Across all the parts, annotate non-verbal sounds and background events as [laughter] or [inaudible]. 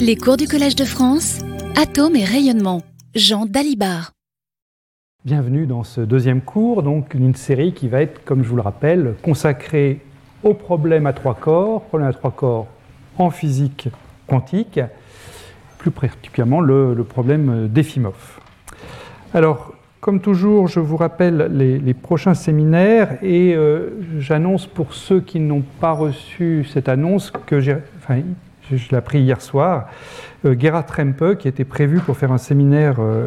Les cours du Collège de France, Atomes et rayonnement, Jean Dalibard. Bienvenue dans ce deuxième cours, donc une série qui va être, comme je vous le rappelle, consacrée au problème à trois corps, problème à trois corps en physique quantique, plus particulièrement le, problème d'Efimov. Alors, comme toujours, je vous rappelle les, prochains séminaires et euh, j'annonce pour ceux qui n'ont pas reçu cette annonce que j'ai, je, l'ai appris hier soir, euh, Gerhard Trempe, qui était prévu pour faire un séminaire euh,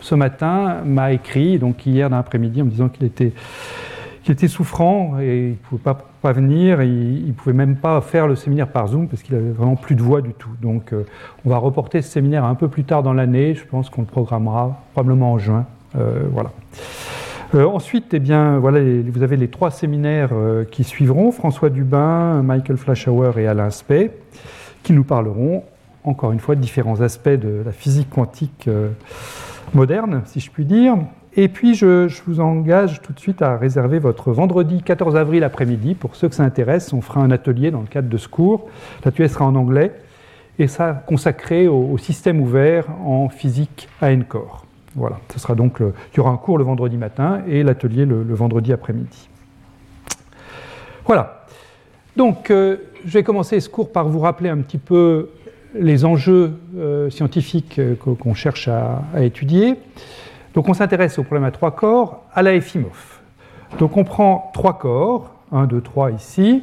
ce matin, m'a écrit, donc hier dans l'après-midi, en me disant qu'il était, souffrant et il ne pouvait pas, venir, il ne pouvait même pas faire le séminaire par Zoom parce qu'il avait vraiment plus de voix du tout. Donc on va reporter ce séminaire un peu plus tard dans l'année, je pense qu'on le programmera probablement en juin. Euh, voilà. Euh, ensuite, eh bien, voilà, vous avez les trois séminaires euh, qui suivront François Dubin, Michael Flashauer et Alain Spey, qui nous parleront encore une fois de différents aspects de la physique quantique moderne, si je puis dire. Et puis, je, vous engage tout de suite à réserver votre vendredi 14 avril après-midi. Pour ceux que ça intéresse, on fera un atelier dans le cadre de ce cours. L'atelier sera en anglais et ça consacré au, au système ouvert en physique à N-core. Voilà, ce sera donc il y aura un cours le vendredi matin et l'atelier le, vendredi après-midi. Voilà. Donc, euh, je vais commencer ce cours par vous rappeler un petit peu les enjeux euh, scientifiques euh, qu'on cherche à, étudier. Donc, on s'intéresse au problème à trois corps, à la Efimov. Donc, on prend trois corps, 1, 2, 3 ici,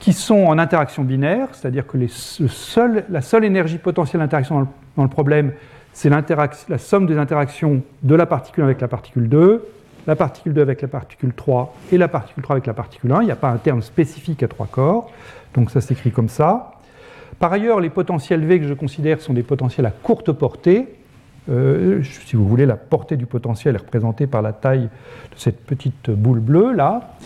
qui sont en interaction binaire, c'est-à-dire que la seule énergie potentielle d'interaction dans, le problème, c'est la somme des interactions de la particule avec la particule 2, la particule 2 avec la particule 3 et la particule 3 avec la particule 1. Il n'y a pas un terme spécifique à trois corps, donc ça s'écrit comme ça. Par ailleurs, les potentiels V que je considère sont des potentiels à courte portée. Euh, si vous voulez, la portée du potentiel est représentée par la taille de cette petite boule bleue là.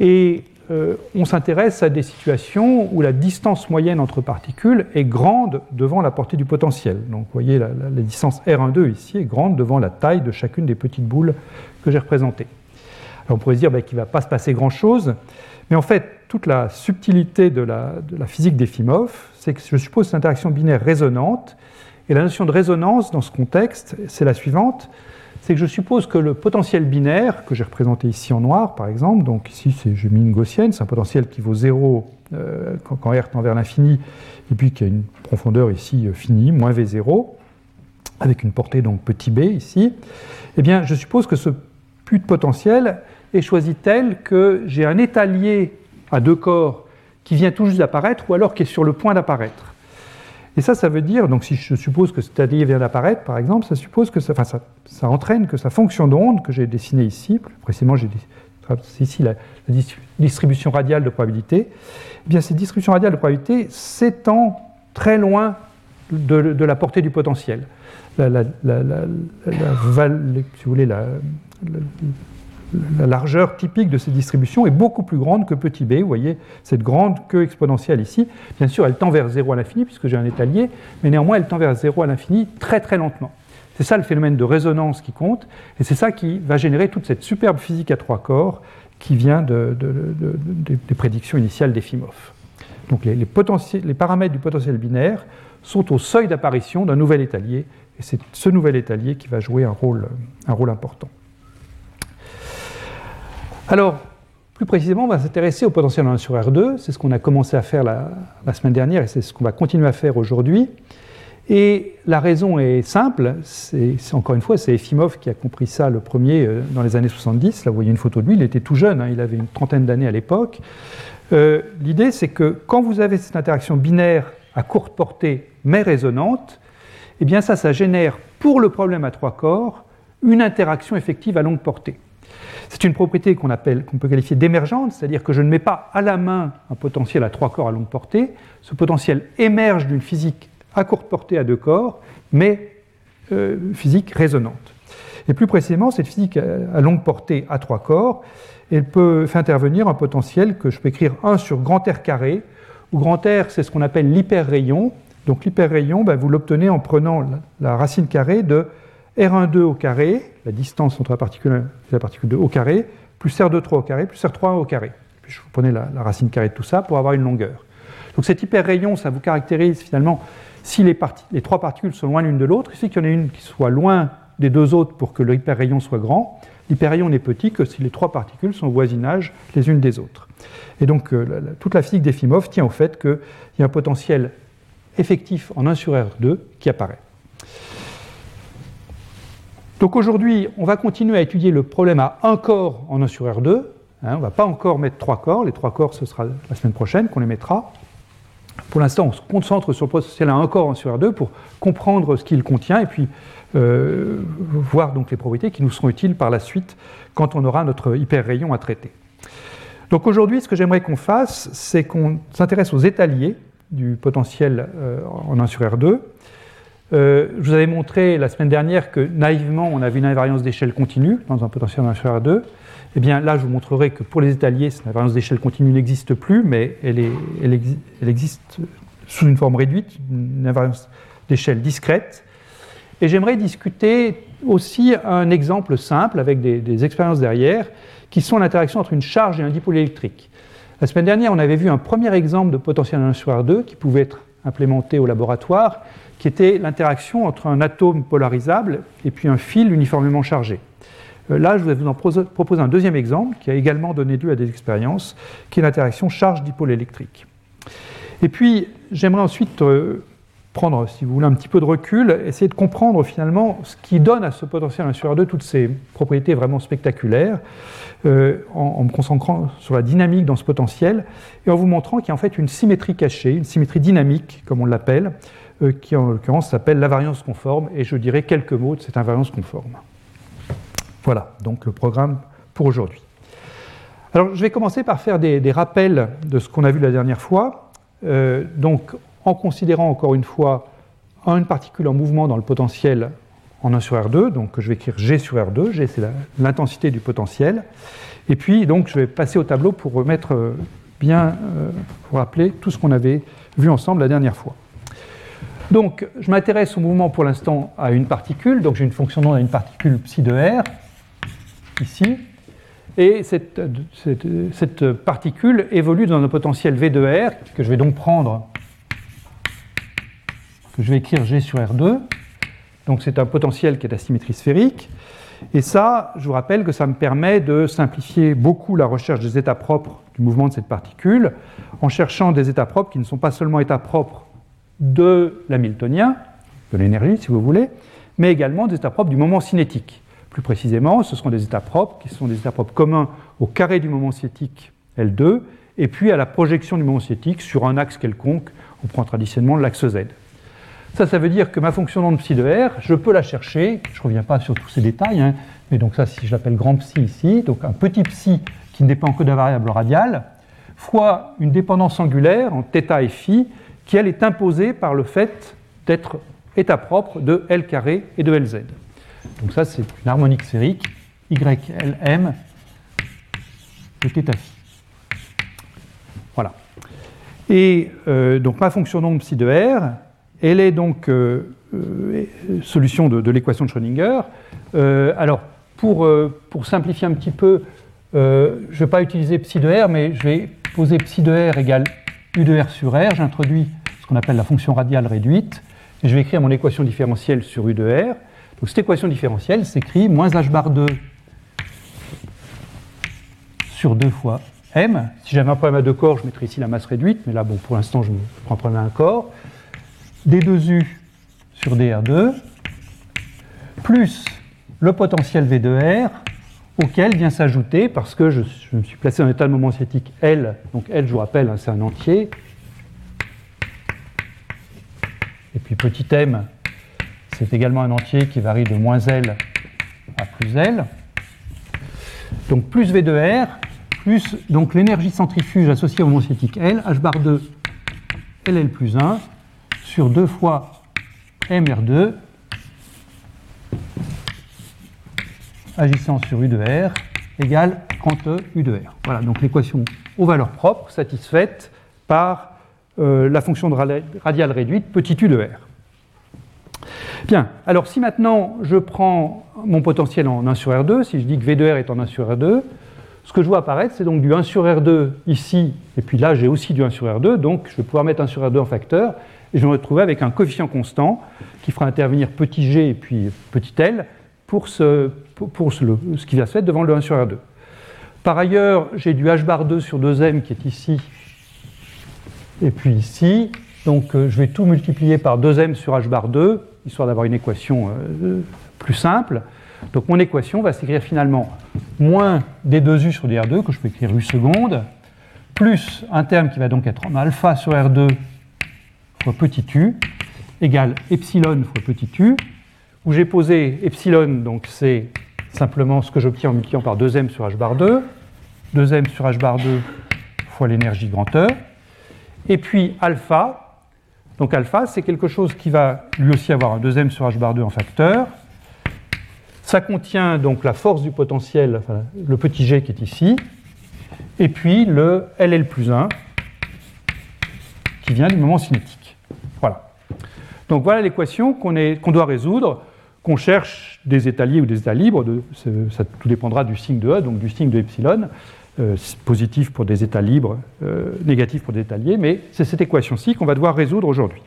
Et euh, on s'intéresse à des situations où la distance moyenne entre particules est grande devant la portée du potentiel. Donc vous voyez, la, distance R12 ici est grande devant la taille de chacune des petites boules que j'ai représentées. Alors on pourrait se dire bah, qu'il ne va pas se passer grand-chose, mais en fait, toute la subtilité de la, de la physique c'est que je suppose une interaction binaire résonante, et la notion de résonance dans ce contexte, c'est la suivante, c'est que je suppose que le potentiel binaire, que j'ai représenté ici en noir par exemple, donc ici j'ai mis une gaussienne, c'est un potentiel qui vaut 0 euh, quand, R tend vers l'infini, et puis qui a une profondeur ici euh, finie, moins V0, avec une portée donc petit b ici, eh bien je suppose que ce de potentiel est choisi tel que j'ai un étalier à deux corps qui vient tout juste d'apparaître ou alors qui est sur le point d'apparaître. Et ça, ça veut dire, donc si je suppose que cet allié vient d'apparaître, par exemple, ça suppose que ça, ça, ça entraîne que sa fonction d'onde, que j'ai dessinée ici, plus précisément, j'ai ici la, distribution radiale de probabilité, eh bien cette distribution radiale de probabilité s'étend très loin de, la portée du potentiel. La, largeur typique de cette distribution est beaucoup plus grande que petit b. Vous voyez cette grande queue exponentielle ici. Bien sûr, elle tend vers 0 à l'infini puisque j'ai un étalier, mais néanmoins, elle tend vers 0 à l'infini très très lentement. C'est ça le phénomène de résonance qui compte, et c'est ça qui va générer toute cette superbe physique à trois corps qui vient des prédictions initiales d'Efimov. Donc les, les paramètres du potentiel binaire sont au seuil d'apparition d'un nouvel étalier, et c'est ce nouvel étalier qui va jouer un rôle, important. Alors, plus précisément, on va s'intéresser au potentiel 1 sur R2. C'est ce qu'on a commencé à faire la, semaine dernière et c'est ce qu'on va continuer à faire aujourd'hui. Et la raison est simple, c'est encore une fois, c'est Efimov qui a compris ça le premier euh, dans les années 70. Là, vous voyez une photo de lui, il était tout jeune, hein, il avait une trentaine d'années à l'époque. Euh, l'idée, c'est que quand vous avez cette interaction binaire à courte portée mais résonante, eh bien ça, ça génère pour le problème à trois corps une interaction effective à longue portée. C'est une propriété qu'on qu'on peut qualifier d'émergente, c'est-à-dire que je ne mets pas à la main un potentiel à trois corps à longue portée. Ce potentiel émerge d'une physique à courte portée à deux corps, mais euh, physique résonante. Et plus précisément, cette physique à longue portée à trois corps, elle peut faire intervenir un potentiel que je peux écrire 1 sur grand R carré, où grand R, c'est ce qu'on appelle l'hyperrayon. Donc l'hyperrayon, ben, vous l'obtenez en prenant la racine carrée de R12 au carré, la distance entre la particule 1 et la particule 2 au carré, plus R23 au carré, plus R3 au carré. Puis vous prenez la, racine carrée de tout ça pour avoir une longueur. Donc cet hyperrayon, ça vous caractérise finalement si les, les trois particules sont loin l'une de l'autre, il suffit qu'il y en ait une qui soit loin des deux autres pour que l'hyperrayon soit grand. L'hyperrayon n'est petit que si les trois particules sont au voisinage les unes des autres. Et donc euh, toute la physique d'Efimov tient au fait qu'il y a un potentiel effectif en 1 sur R2 qui apparaît. Donc aujourd'hui, on va continuer à étudier le problème à un corps en 1 sur R2. Hein, on ne va pas encore mettre trois corps. Les trois corps, ce sera la semaine prochaine qu'on les mettra. Pour l'instant, on se concentre sur le potentiel à un corps en sur R2 pour comprendre ce qu'il contient et puis euh, voir donc les propriétés qui nous seront utiles par la suite quand on aura notre hyperrayon à traiter. Donc aujourd'hui, ce que j'aimerais qu'on fasse, c'est qu'on s'intéresse aux étaliers du potentiel euh, en 1 sur R2. Euh, je vous avais montré la semaine dernière que naïvement, on avait une invariance d'échelle continue dans un potentiel en 1 sur R2. Eh bien là, je vous montrerai que pour les étaliers, cette invariance d'échelle continue n'existe plus, mais elle, existe sous une forme réduite, une invariance d'échelle discrète. Et j'aimerais discuter aussi un exemple simple avec des, expériences derrière, qui sont l'interaction entre une charge et un dipôle électrique. La semaine dernière, on avait vu un premier exemple de potentiel 1 sur R2 qui pouvait être implémenté au laboratoire, qui était l'interaction entre un atome polarisable et puis un fil uniformément chargé. Euh, là, je vais vous en proposer un deuxième exemple qui a également donné lieu à des expériences, qui est l'interaction charge-dipôle électrique. Et puis, j'aimerais ensuite euh, prendre, si vous voulez, un petit peu de recul, essayer de comprendre finalement ce qui donne à ce potentiel 1 sur 2 toutes ces propriétés vraiment spectaculaires, euh, en, me concentrant sur la dynamique dans ce potentiel, et en vous montrant qu'il y a en fait une symétrie cachée, une symétrie dynamique, comme on l'appelle, euh, qui en l'occurrence s'appelle l'invariance conforme, et je dirai quelques mots de cette invariance conforme. Voilà, donc le programme pour aujourd'hui. Alors je vais commencer par faire des, rappels de ce qu'on a vu la dernière fois. Euh, donc en considérant encore une fois une particule en mouvement dans le potentiel en 1 sur R2, donc je vais écrire G sur R2, G c'est l'intensité du potentiel, et puis donc je vais passer au tableau pour remettre euh, bien, euh, pour rappeler tout ce qu'on avait vu ensemble la dernière fois. Donc je m'intéresse au mouvement pour l'instant à une particule, donc j'ai une fonction d'onde à une particule psi de R, ici, et cette, particule évolue dans un potentiel V de R, que je vais donc prendre je vais écrire G sur R2. Donc c'est un potentiel qui est à symétrie sphérique. Et ça, je vous rappelle que ça me permet de simplifier beaucoup la recherche des états propres du mouvement de cette particule en cherchant des états propres qui ne sont pas seulement états propres de l'hamiltonien, de l'énergie si vous voulez, mais également des états propres du moment cinétique. Plus précisément, ce seront des états propres qui sont des états propres communs au carré du moment cinétique L2 et puis à la projection du moment cinétique sur un axe quelconque, on prend traditionnellement l'axe Z. Ça, ça veut dire que ma fonction d'onde psi de R, je peux la chercher, je ne reviens pas sur tous ces détails, hein, mais donc ça, si je l'appelle grand psi ici, donc un petit psi qui ne dépend que de variable radiale, fois une dépendance angulaire en θ et phi, qui elle est imposée par le fait d'être état propre de L carré et de Lz. Donc ça, c'est une harmonique sphérique, YLM de θ. Voilà. Et euh, donc ma fonction d'onde psi de R, elle est donc euh, euh, solution de, l'équation de Schrödinger. Euh, alors, pour, pour, simplifier un petit peu, je ne vais pas utiliser psi de r, mais je vais poser psi de r égale u de r sur r. J'introduis ce qu'on appelle la fonction radiale réduite. Et je vais écrire mon équation différentielle sur u de r. Donc, cette équation différentielle s'écrit moins h bar 2 sur 2 fois m. Si j'avais un problème à deux corps, je mettrais ici la masse réduite, mais là, bon, pour l'instant, je prends un problème à un corps d2u sur dr2 plus le potentiel V de R auquel vient s'ajouter, parce que je, me suis placé en état de moment cinétique L, donc L, je vous rappelle, hein, c'est un entier, et puis petit m, c'est également un entier qui varie de moins L à plus L. Donc plus V de R, plus l'énergie centrifuge associée au moment cinétique L, H bar 2, LL plus 1, sur 2 fois MR2 agissant sur U de R égale quand U de R. Voilà, donc l'équation aux valeurs propres satisfaite par euh, la fonction de radiale réduite petit u de R. Bien, alors si maintenant je prends mon potentiel en 1 sur R2, si je dis que V de R est en 1 sur R2, ce que je vois apparaître, c'est donc du 1 sur R2 ici, et puis là j'ai aussi du 1 sur R2, donc je vais pouvoir mettre 1 sur R2 en facteur, et je vais me retrouver avec un coefficient constant qui fera intervenir petit g et puis petit l pour, ce, pour, qui va se faire devant le 1 sur R2. Par ailleurs, j'ai du h bar 2 sur 2m qui est ici et puis ici. Donc euh, je vais tout multiplier par 2m sur h bar 2, histoire d'avoir une équation euh, plus simple. Donc mon équation va s'écrire finalement moins d2u sur dr2, que je peux écrire u seconde, plus un terme qui va donc être en alpha sur r2 fois petit u, égale epsilon fois petit u, où j'ai posé epsilon, donc c'est simplement ce que j'obtiens en multipliant par 2m sur h bar 2, 2m sur h bar 2 fois l'énergie grand E, et puis alpha, donc alpha c'est quelque chose qui va lui aussi avoir un 2m sur h bar 2 en facteur, ça contient donc la force du potentiel, le petit g qui est ici, et puis le LL plus 1 qui vient du moment cinétique. Donc voilà l'équation qu'on doit résoudre, qu'on cherche des états liés ou des états libres, ça tout dépendra du signe de E, donc du signe de epsilon, euh, positif pour des états libres, euh, négatif pour des états liés, mais c'est cette équation-ci qu'on va devoir résoudre aujourd'hui.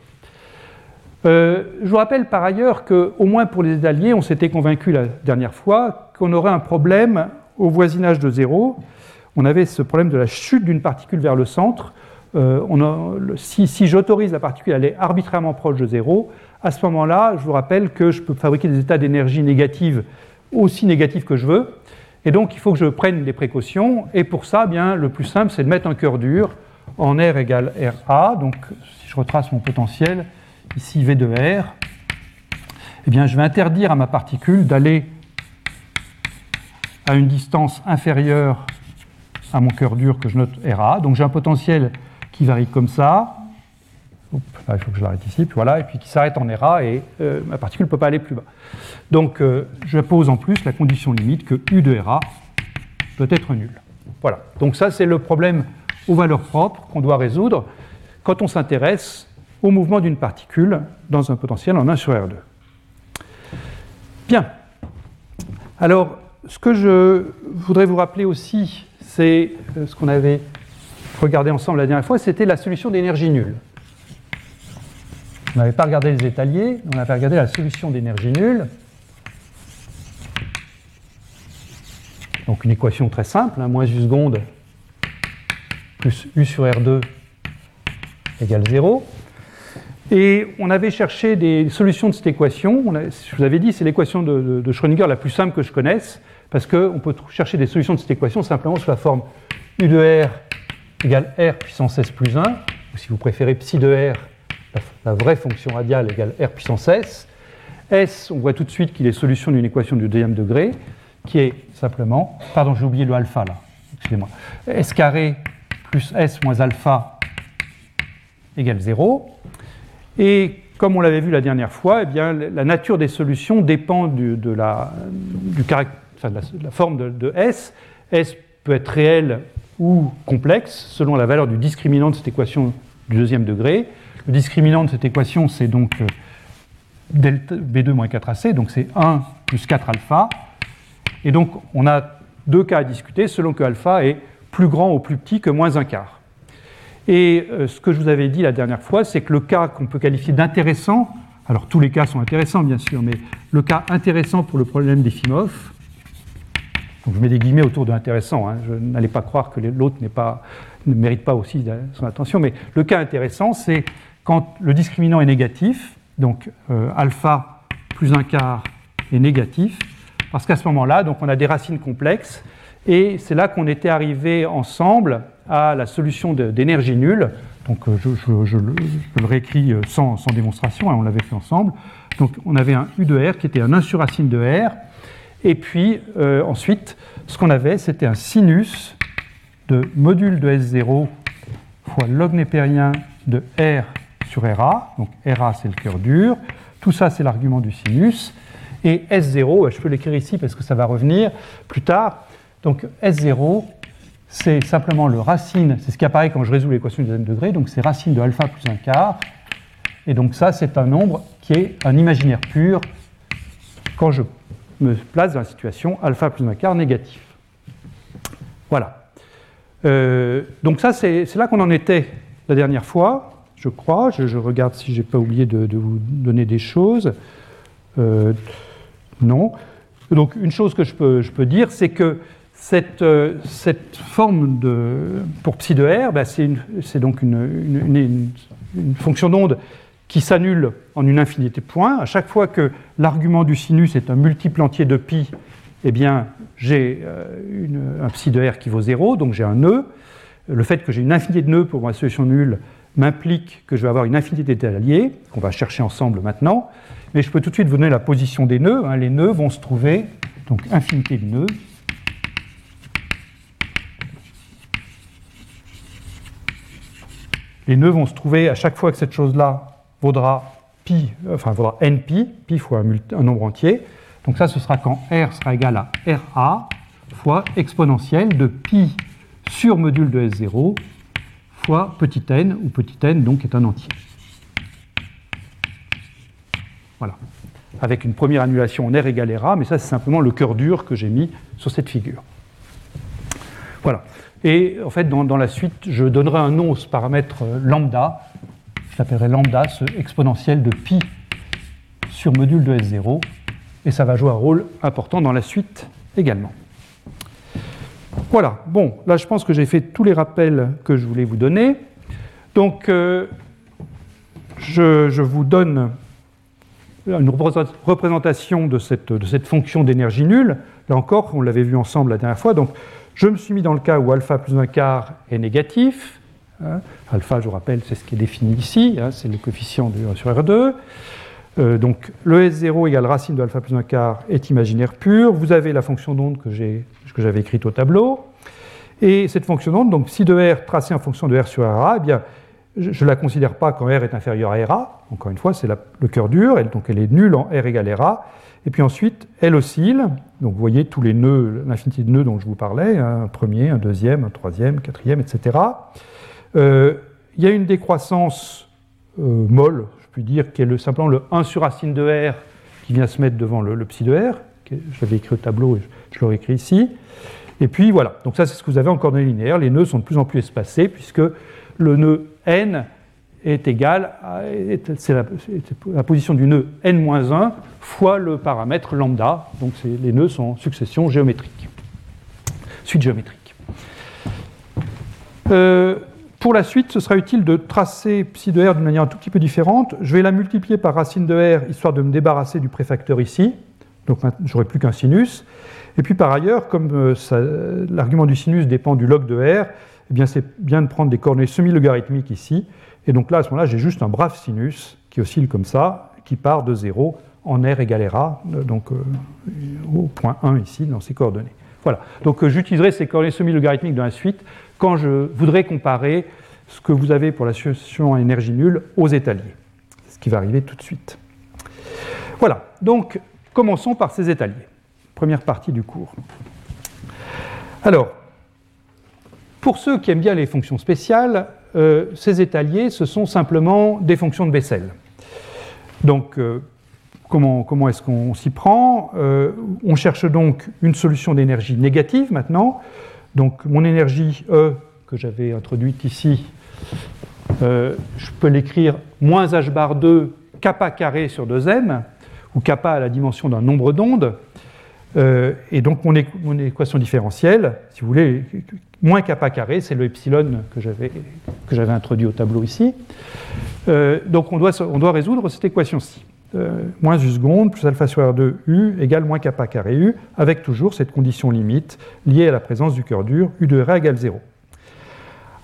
Euh, je vous rappelle par ailleurs qu'au moins pour les alliés, on s'était convaincu la dernière fois qu'on aurait un problème au voisinage de zéro. On avait ce problème de la chute d'une particule vers le centre. Euh, si, j'autorise la particule à aller arbitrairement proche de zéro, à ce moment-là, je vous rappelle que je peux fabriquer des états d'énergie négative aussi négatifs que je veux. Et donc, il faut que je prenne des précautions. Et pour ça, bien, le plus simple, c'est de mettre un cœur dur en R égale RA. Donc, si je retrace mon potentiel, ici V de R, eh bien, je vais interdire à ma particule d'aller à une distance inférieure à mon cœur dur que je note RA. Donc j'ai un potentiel qui varie comme ça. il faut que je l'arrête ici, puis voilà, et puis qui s'arrête en RA et euh, ma particule ne peut pas aller plus bas. Donc euh, je pose en plus la condition limite que U de RA peut être nul. Voilà. Donc ça c'est le problème aux valeurs propres qu'on doit résoudre quand on s'intéresse au mouvement d'une particule dans un potentiel en 1 sur R2. Bien. Alors, ce que je voudrais vous rappeler aussi, c'est euh, ce qu'on avait regardé ensemble la dernière fois, c'était la solution d'énergie nulle. On n'avait pas regardé les étaliers, on avait regardé la solution d'énergie nulle. Donc une équation très simple, hein, moins U seconde plus U sur R2 égale 0. Et on avait cherché des solutions de cette équation. je vous avais dit, c'est l'équation de, Schrödinger la plus simple que je connaisse, parce qu'on peut chercher des solutions de cette équation simplement sous la forme U de R égale R puissance S plus 1, ou si vous préférez psi de R, la, vraie fonction radiale égale R puissance S. S, on voit tout de suite qu'il est solution d'une équation du deuxième degré, qui est simplement, pardon, j'ai oublié le alpha là, excusez-moi, S carré plus S moins alpha égale 0. Et comme on l'avait vu la dernière fois, eh bien, la nature des solutions dépend de, la, forme de, S. S peut être réel ou complexe selon la valeur du discriminant de cette équation du deuxième degré. Le discriminant de cette équation, c'est donc euh, delta B2 moins 4AC, donc c'est 1 plus 4 alpha. Et donc on a deux cas à discuter selon que alpha est plus grand ou plus petit que moins un quart. Et euh, ce que je vous avais dit la dernière fois, c'est que le cas qu'on peut qualifier d'intéressant, alors tous les cas sont intéressants bien sûr, mais le cas intéressant pour le problème des FIMOF, je mets des guillemets autour de intéressant, hein, je n'allais pas croire que l'autre ne mérite pas aussi son attention, mais le cas intéressant, c'est quand le discriminant est négatif, donc euh, alpha plus un quart est négatif, parce qu'à ce moment-là, on a des racines complexes, et c'est là qu'on était arrivé ensemble à la solution d'énergie nulle. Donc euh, je, le réécris euh, sans, démonstration, hein, on l'avait fait ensemble. Donc on avait un U de R qui était un 1 sur racine de R. Et puis euh, ensuite, ce qu'on avait, c'était un sinus de module de S0 fois log népérien de R sur RA. Donc RA, c'est le cœur dur. Tout ça, c'est l'argument du sinus. Et S0, je peux l'écrire ici parce que ça va revenir plus tard. Donc S0, c'est simplement le racine, c'est ce qui apparaît quand je résous l'équation du deuxième degré, donc c'est racine de alpha plus un quart. Et donc ça, c'est un nombre qui est un imaginaire pur quand je me place dans la situation alpha plus un quart négatif. Voilà. Euh, donc ça, c'est là qu'on en était la dernière fois. je crois. Je, regarde si je n'ai pas oublié de, vous donner des choses. Euh, non. Donc une chose que je peux, dire, c'est que cette, euh, cette, forme de, pour psi de R, ben, c'est donc une fonction d'onde qui s'annule en une infinité de points. À chaque fois que l'argument du sinus est un multiple entier de pi, eh bien, j'ai euh, un psi de R qui vaut 0, donc j'ai un nœud. Le fait que j'ai une infinité de nœuds pour ma solution nulle m'implique que je vais avoir une infinité d'étaliers, qu'on va chercher ensemble maintenant. Mais je peux tout de suite vous donner la position des nœuds. Hein. Les nœuds vont se trouver, donc infinité de nœuds. Les nœuds vont se trouver à chaque fois que cette chose-là vaudra pi, enfin vaudra npi, pi fois un, nombre entier. Donc ça, ce sera quand r sera égal à ra fois exponentielle de pi sur module de S0 fois petit n, où petit n donc est un entier. Voilà. Avec une première annulation en R égale RA, mais ça c'est simplement le cœur dur que j'ai mis sur cette figure. Voilà. Et en fait, dans, dans, la suite, je donnerai un nom ce paramètre lambda, qui s'appellerait lambda, ce exponentiel de pi sur module de S0, et ça va jouer un rôle important dans la suite également. Voilà, bon, là je pense que j'ai fait tous les rappels que je voulais vous donner. Donc, euh, je, vous donne une représentation de cette, de cette fonction d'énergie nulle. Là encore, on l'avait vu ensemble la dernière fois. Donc, je me suis mis dans le cas où alpha plus un quart est négatif. Hein. Alpha, je vous rappelle, c'est ce qui est défini ici, hein, c'est le coefficient de 1 sur R2. Euh, donc le S0 égale racine de alpha plus un quart est imaginaire pur. Vous avez la fonction d'onde que, j'avais écrite au tableau. Et cette fonction d'onde, donc si de R tracée en fonction de R sur RA, eh bien, je ne la considère pas quand R est inférieur à RA. Encore une fois, c'est le cœur dur, donc elle est nulle en R égale RA. Et puis ensuite, elle oscille. Donc vous voyez tous les nœuds, l'infinité de nœuds dont je vous parlais, hein, un premier, un deuxième, un troisième, quatrième, etc. Euh, il y a une décroissance euh, molle, je puis dire, qui est le, simplement le 1 sur racine de R qui vient se mettre devant le, psi de R. je l'avais écrit au tableau et je, l'aurais écrit ici. Et puis voilà, donc ça c'est ce que vous avez en coordonnées linéaires. Les nœuds sont de plus en plus espacés puisque le nœud n est égal à c'est la, position du nœud n-1 fois le paramètre lambda. Donc les nœuds sont en succession géométrique, suite géométrique. Euh, pour la suite, ce sera utile de tracer psi de r d'une manière un tout petit peu différente. Je vais la multiplier par racine de r, histoire de me débarrasser du préfacteur ici. Donc j'aurai plus qu'un sinus. Et puis par ailleurs, comme euh, l'argument du sinus dépend du log de r, eh c'est bien de prendre des coordonnées semi-logarithmiques ici. Et donc là, à ce moment-là, j'ai juste un brave sinus qui oscille comme ça, qui part de 0 en r égale ra, donc euh, au point 1 ici, dans ces coordonnées. Voilà. Donc euh, j'utiliserai ces coordonnées semi-logarithmiques dans la suite quand je voudrais comparer ce que vous avez pour la solution à énergie nulle aux étaliers. ce qui va arriver tout de suite. Voilà, donc commençons par ces étaliers. Première partie du cours. Alors, pour ceux qui aiment bien les fonctions spéciales, euh, ces étaliers, ce sont simplement des fonctions de Bessel. Donc, euh, comment, comment est-ce qu'on s'y prend? Euh, On cherche donc une solution d'énergie négative maintenant. Donc mon énergie E que j'avais introduite ici, euh, je peux l'écrire moins h bar 2 kappa carré sur 2m, ou kappa à la dimension d'un nombre d'ondes. Euh, et donc mon, équation différentielle, si vous voulez, moins kappa carré, c'est le epsilon que j'avais introduit au tableau ici. Euh, donc on doit, on doit résoudre cette équation-ci. Euh, moins u seconde plus alpha sur R2 U égale moins kappa carré U, avec toujours cette condition limite liée à la présence du cœur dur, U de R égale 0.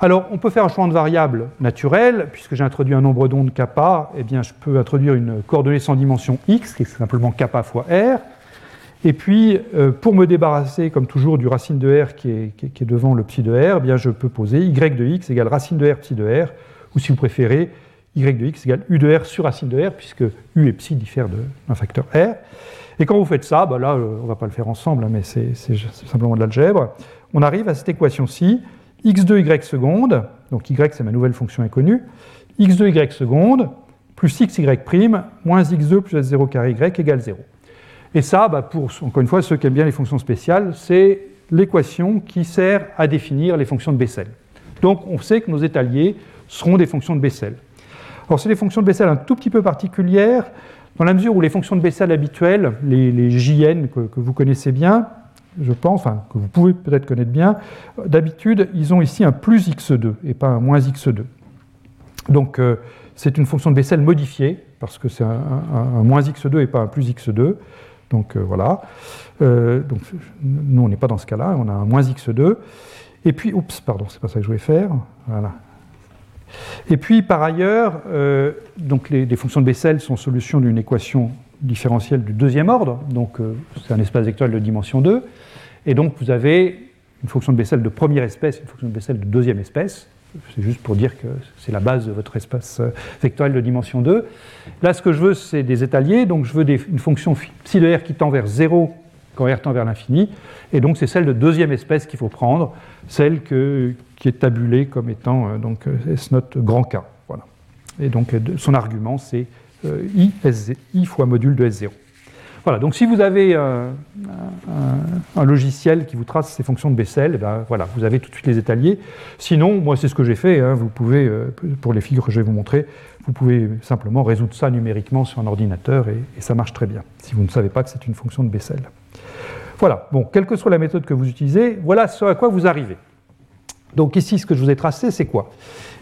Alors, on peut faire un choix de variable naturel, puisque j'ai introduit un nombre d'ondes kappa, eh bien, je peux introduire une coordonnée sans dimension x, qui est simplement kappa fois r. Et puis, euh, pour me débarrasser, comme toujours, du racine de r qui est, devant le psi de r, eh bien, je peux poser y de x égale racine de r psi de r, ou si vous préférez, y de x égale u de r sur racine de r, puisque u et psi diffèrent d'un facteur r. Et quand vous faites ça, bah là, euh, on ne va pas le faire ensemble, hein, mais c'est simplement de l'algèbre, on arrive à cette équation-ci, x2y seconde, donc y c'est ma nouvelle fonction inconnue, x2y seconde plus xy prime moins x2 plus s0 carré y égale 0. Et ça, bah, pour, encore une fois, ceux qui aiment bien les fonctions spéciales, c'est l'équation qui sert à définir les fonctions de Bessel. Donc on sait que nos étaliers seront des fonctions de Bessel. Alors, c'est des fonctions de Bessel un tout petit peu particulières, dans la mesure où les fonctions de Bessel habituelles, les, JN que, vous connaissez bien, je pense, enfin, que vous pouvez peut-être connaître bien, d'habitude, ils ont ici un plus x2 et pas un moins x2. Donc, euh, c'est une fonction de Bessel modifiée, parce que c'est un, moins x2 et pas un plus x2. Donc, euh, voilà. Euh, donc, nous, on n'est pas dans ce cas-là, on a un moins x2. Et puis, oups, pardon, c'est pas ça que je voulais faire. Voilà. Et puis, par ailleurs, euh, donc les, fonctions de Bessel sont solutions d'une équation différentielle du deuxième ordre, donc euh, c'est un espace vectoriel de dimension 2. Et donc, vous avez une fonction de Bessel de première espèce et une fonction de Bessel de deuxième espèce. C'est juste pour dire que c'est la base de votre espace euh, vectoriel de dimension 2. Là, ce que je veux, c'est des étaliers, donc je veux une fonction psi de r qui tend vers 0 tend vers l'infini. Et donc c'est celle de deuxième espèce qu'il faut prendre, celle qui est tabulée comme étant euh, donc, euh, S note grand K. Voilà. Et donc euh, son argument c'est I, I fois module de S0. Voilà, donc si vous avez un, logiciel qui vous trace ces fonctions de Bessel, eh ben, voilà, vous avez tout de suite les étaliers. Sinon, moi c'est ce que j'ai fait, hein, vous pouvez, pour les figures que je vais vous montrer, vous pouvez simplement résoudre ça numériquement sur un ordinateur et, ça marche très bien, si vous ne savez pas que c'est une fonction de Bessel. Voilà, bon, quelle que soit la méthode que vous utilisez, voilà ce à quoi vous arrivez. Donc ici, ce que je vous ai tracé, c'est quoi?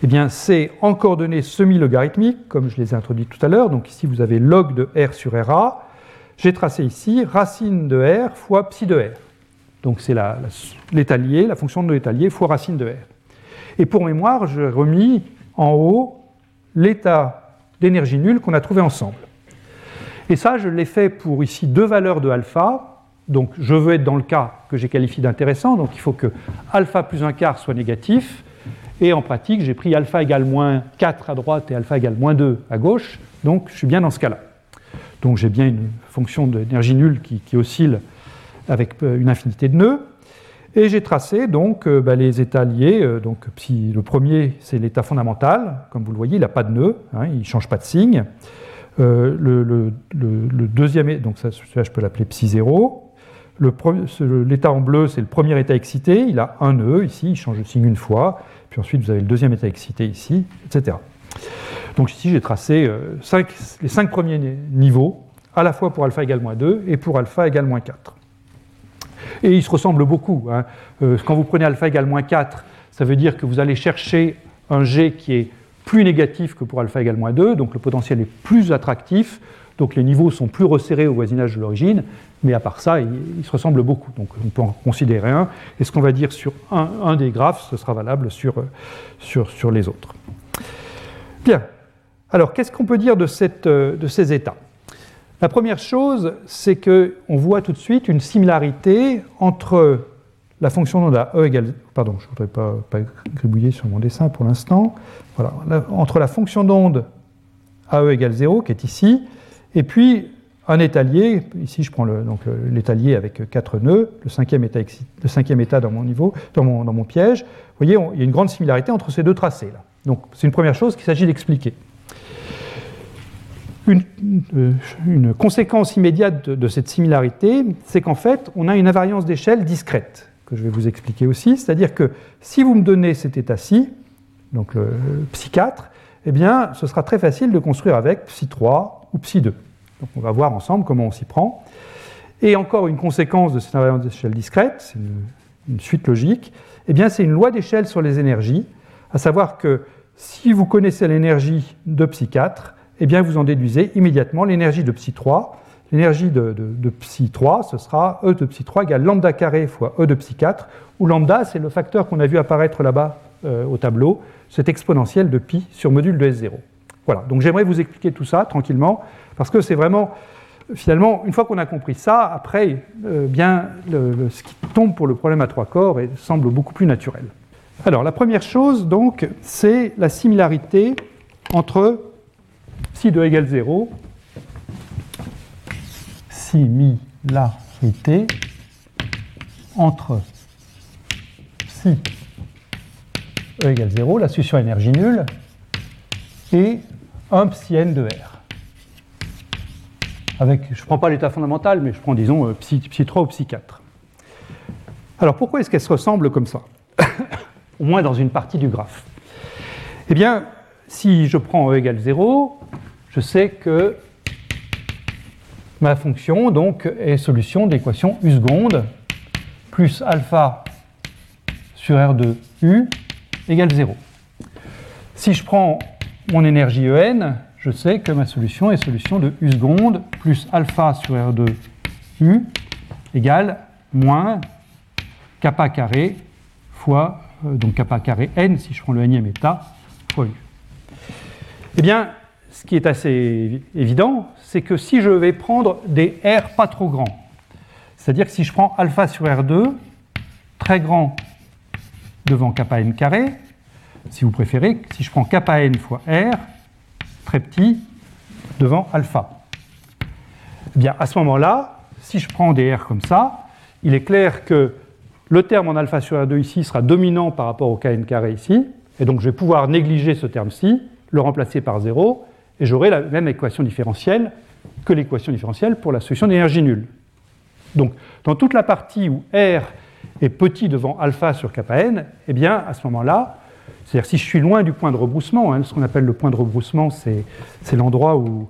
Eh bien, c'est en coordonnées semi-logarithmiques, comme je les ai introduites tout à l'heure. Donc ici, vous avez log de R sur RA. J'ai tracé ici racine de R fois psi de R. Donc c'est l'étalier, la, fonction de l'étalier fois racine de R. Et pour mémoire, j'ai remis en haut l'état d'énergie nulle qu'on a trouvé ensemble. Et ça, je l'ai fait pour ici deux valeurs de alpha, donc je veux être dans le cas que j'ai qualifié d'intéressant, donc il faut que alpha plus un quart soit négatif. Et en pratique, j'ai pris alpha égale moins 4 à droite et alpha égale moins 2 à gauche, donc je suis bien dans ce cas-là. Donc j'ai bien une fonction d'énergie nulle qui, oscille avec euh, une infinité de nœuds. Et j'ai tracé donc euh, bah, les états liés. Euh, donc, le premier, c'est l'état fondamental. Comme vous le voyez, il n'a pas de nœud, hein, il ne change pas de signe. le, deuxième, donc ça, je peux l'appeler psi 0. L'état en bleu, c'est le premier état excité, il a un nœud ici, il change de signe une fois, puis ensuite vous avez le deuxième état excité ici, etc. Donc ici j'ai tracé euh, les cinq premiers niveaux, à la fois pour alpha égale moins 2 et pour alpha égale moins 4. Et ils se ressemblent beaucoup. Hein. Euh, quand vous prenez alpha égale moins 4, ça veut dire que vous allez chercher un G qui est plus négatif que pour alpha égale moins 2, donc le potentiel est plus attractif, donc les niveaux sont plus resserrés au voisinage de l'origine, mais à part ça, ils, se ressemblent beaucoup. Donc on peut en considérer un. Et ce qu'on va dire sur un, des graphes, ce sera valable sur, sur, sur les autres. Bien. Alors, qu'est-ce qu'on peut dire de, cette, de ces états? La première chose, c'est qu'on voit tout de suite une similarité entre la fonction d'onde à E égale... Pardon, je ne voudrais pas, gribouiller sur mon dessin pour l'instant. Entre la fonction d'onde à E égale 0, qui est ici, et puis un étalier, ici je prends l'étalier avec quatre nœuds, le cinquième état, dans mon niveau, dans mon, piège. Vous voyez, il y a une grande similarité entre ces deux tracés là. Donc c'est une première chose qu'il s'agit d'expliquer. Une, une, conséquence immédiate de, cette similarité, c'est qu'en fait, on a une invariance d'échelle discrète, que je vais vous expliquer aussi. C'est-à-dire que si vous me donnez cet état-ci, donc le psi 4, eh bien, ce sera très facile de construire avec psi 3 ou psi 2. Donc on va voir ensemble comment on s'y prend. Et encore une conséquence de cette invariance d'échelle discrète, c'est une, suite logique, eh bien c'est une loi d'échelle sur les énergies, à savoir que si vous connaissez l'énergie de psi 4, eh bien vous en déduisez immédiatement l'énergie de psi 3. L'énergie de, psi 3, ce sera E de psi 3 égale lambda carré fois E de psi 4, où lambda, c'est le facteur qu'on a vu apparaître là-bas euh, au tableau, cet exponentiel de pi sur module de S0. Voilà, donc j'aimerais vous expliquer tout ça tranquillement, parce que c'est vraiment, finalement, une fois qu'on a compris ça, après, euh, bien, ce qui tombe pour le problème à trois corps semble beaucoup plus naturel. Alors, la première chose, donc, c'est la similarité entre psi de égale 0, similarité entre psi E égale 0, la solution énergie nulle, et un psi n de R. Avec, je ne prends pas l'état fondamental, mais je prends, disons, euh, psi, 3 ou psi 4. Alors pourquoi est-ce qu'elles se ressemblent comme ça [coughs] Au moins dans une partie du graphe. Eh bien, si je prends E égale 0, je sais que ma fonction donc, est solution de l'équation U seconde plus alpha sur R de U égale 0. Si je prends mon énergie En, je sais que ma solution est solution de U seconde plus alpha sur R de U égale moins kappa carré fois, euh, donc kappa carré n, si je prends le nème état, fois U. Eh bien, ce qui est assez évident, c'est que si je vais prendre des R pas trop grands, c'est-à-dire que si je prends alpha sur R2, très grand devant kappa n carré, si vous préférez, si je prends kappa n fois R, très petit devant alpha. Eh bien, à ce moment-là, si je prends des R comme ça, il est clair que le terme en alpha sur R2 ici sera dominant par rapport au kn carré ici, et donc je vais pouvoir négliger ce terme-ci, le remplacer par 0, et j'aurai la même équation différentielle que l'équation différentielle pour la solution d'énergie nulle. Donc, dans toute la partie où R est petit devant alpha sur kappa n, eh bien, à ce moment-là, c'est-à-dire si je suis loin du point de rebroussement, hein, ce qu'on appelle le point de rebroussement, c'est l'endroit où,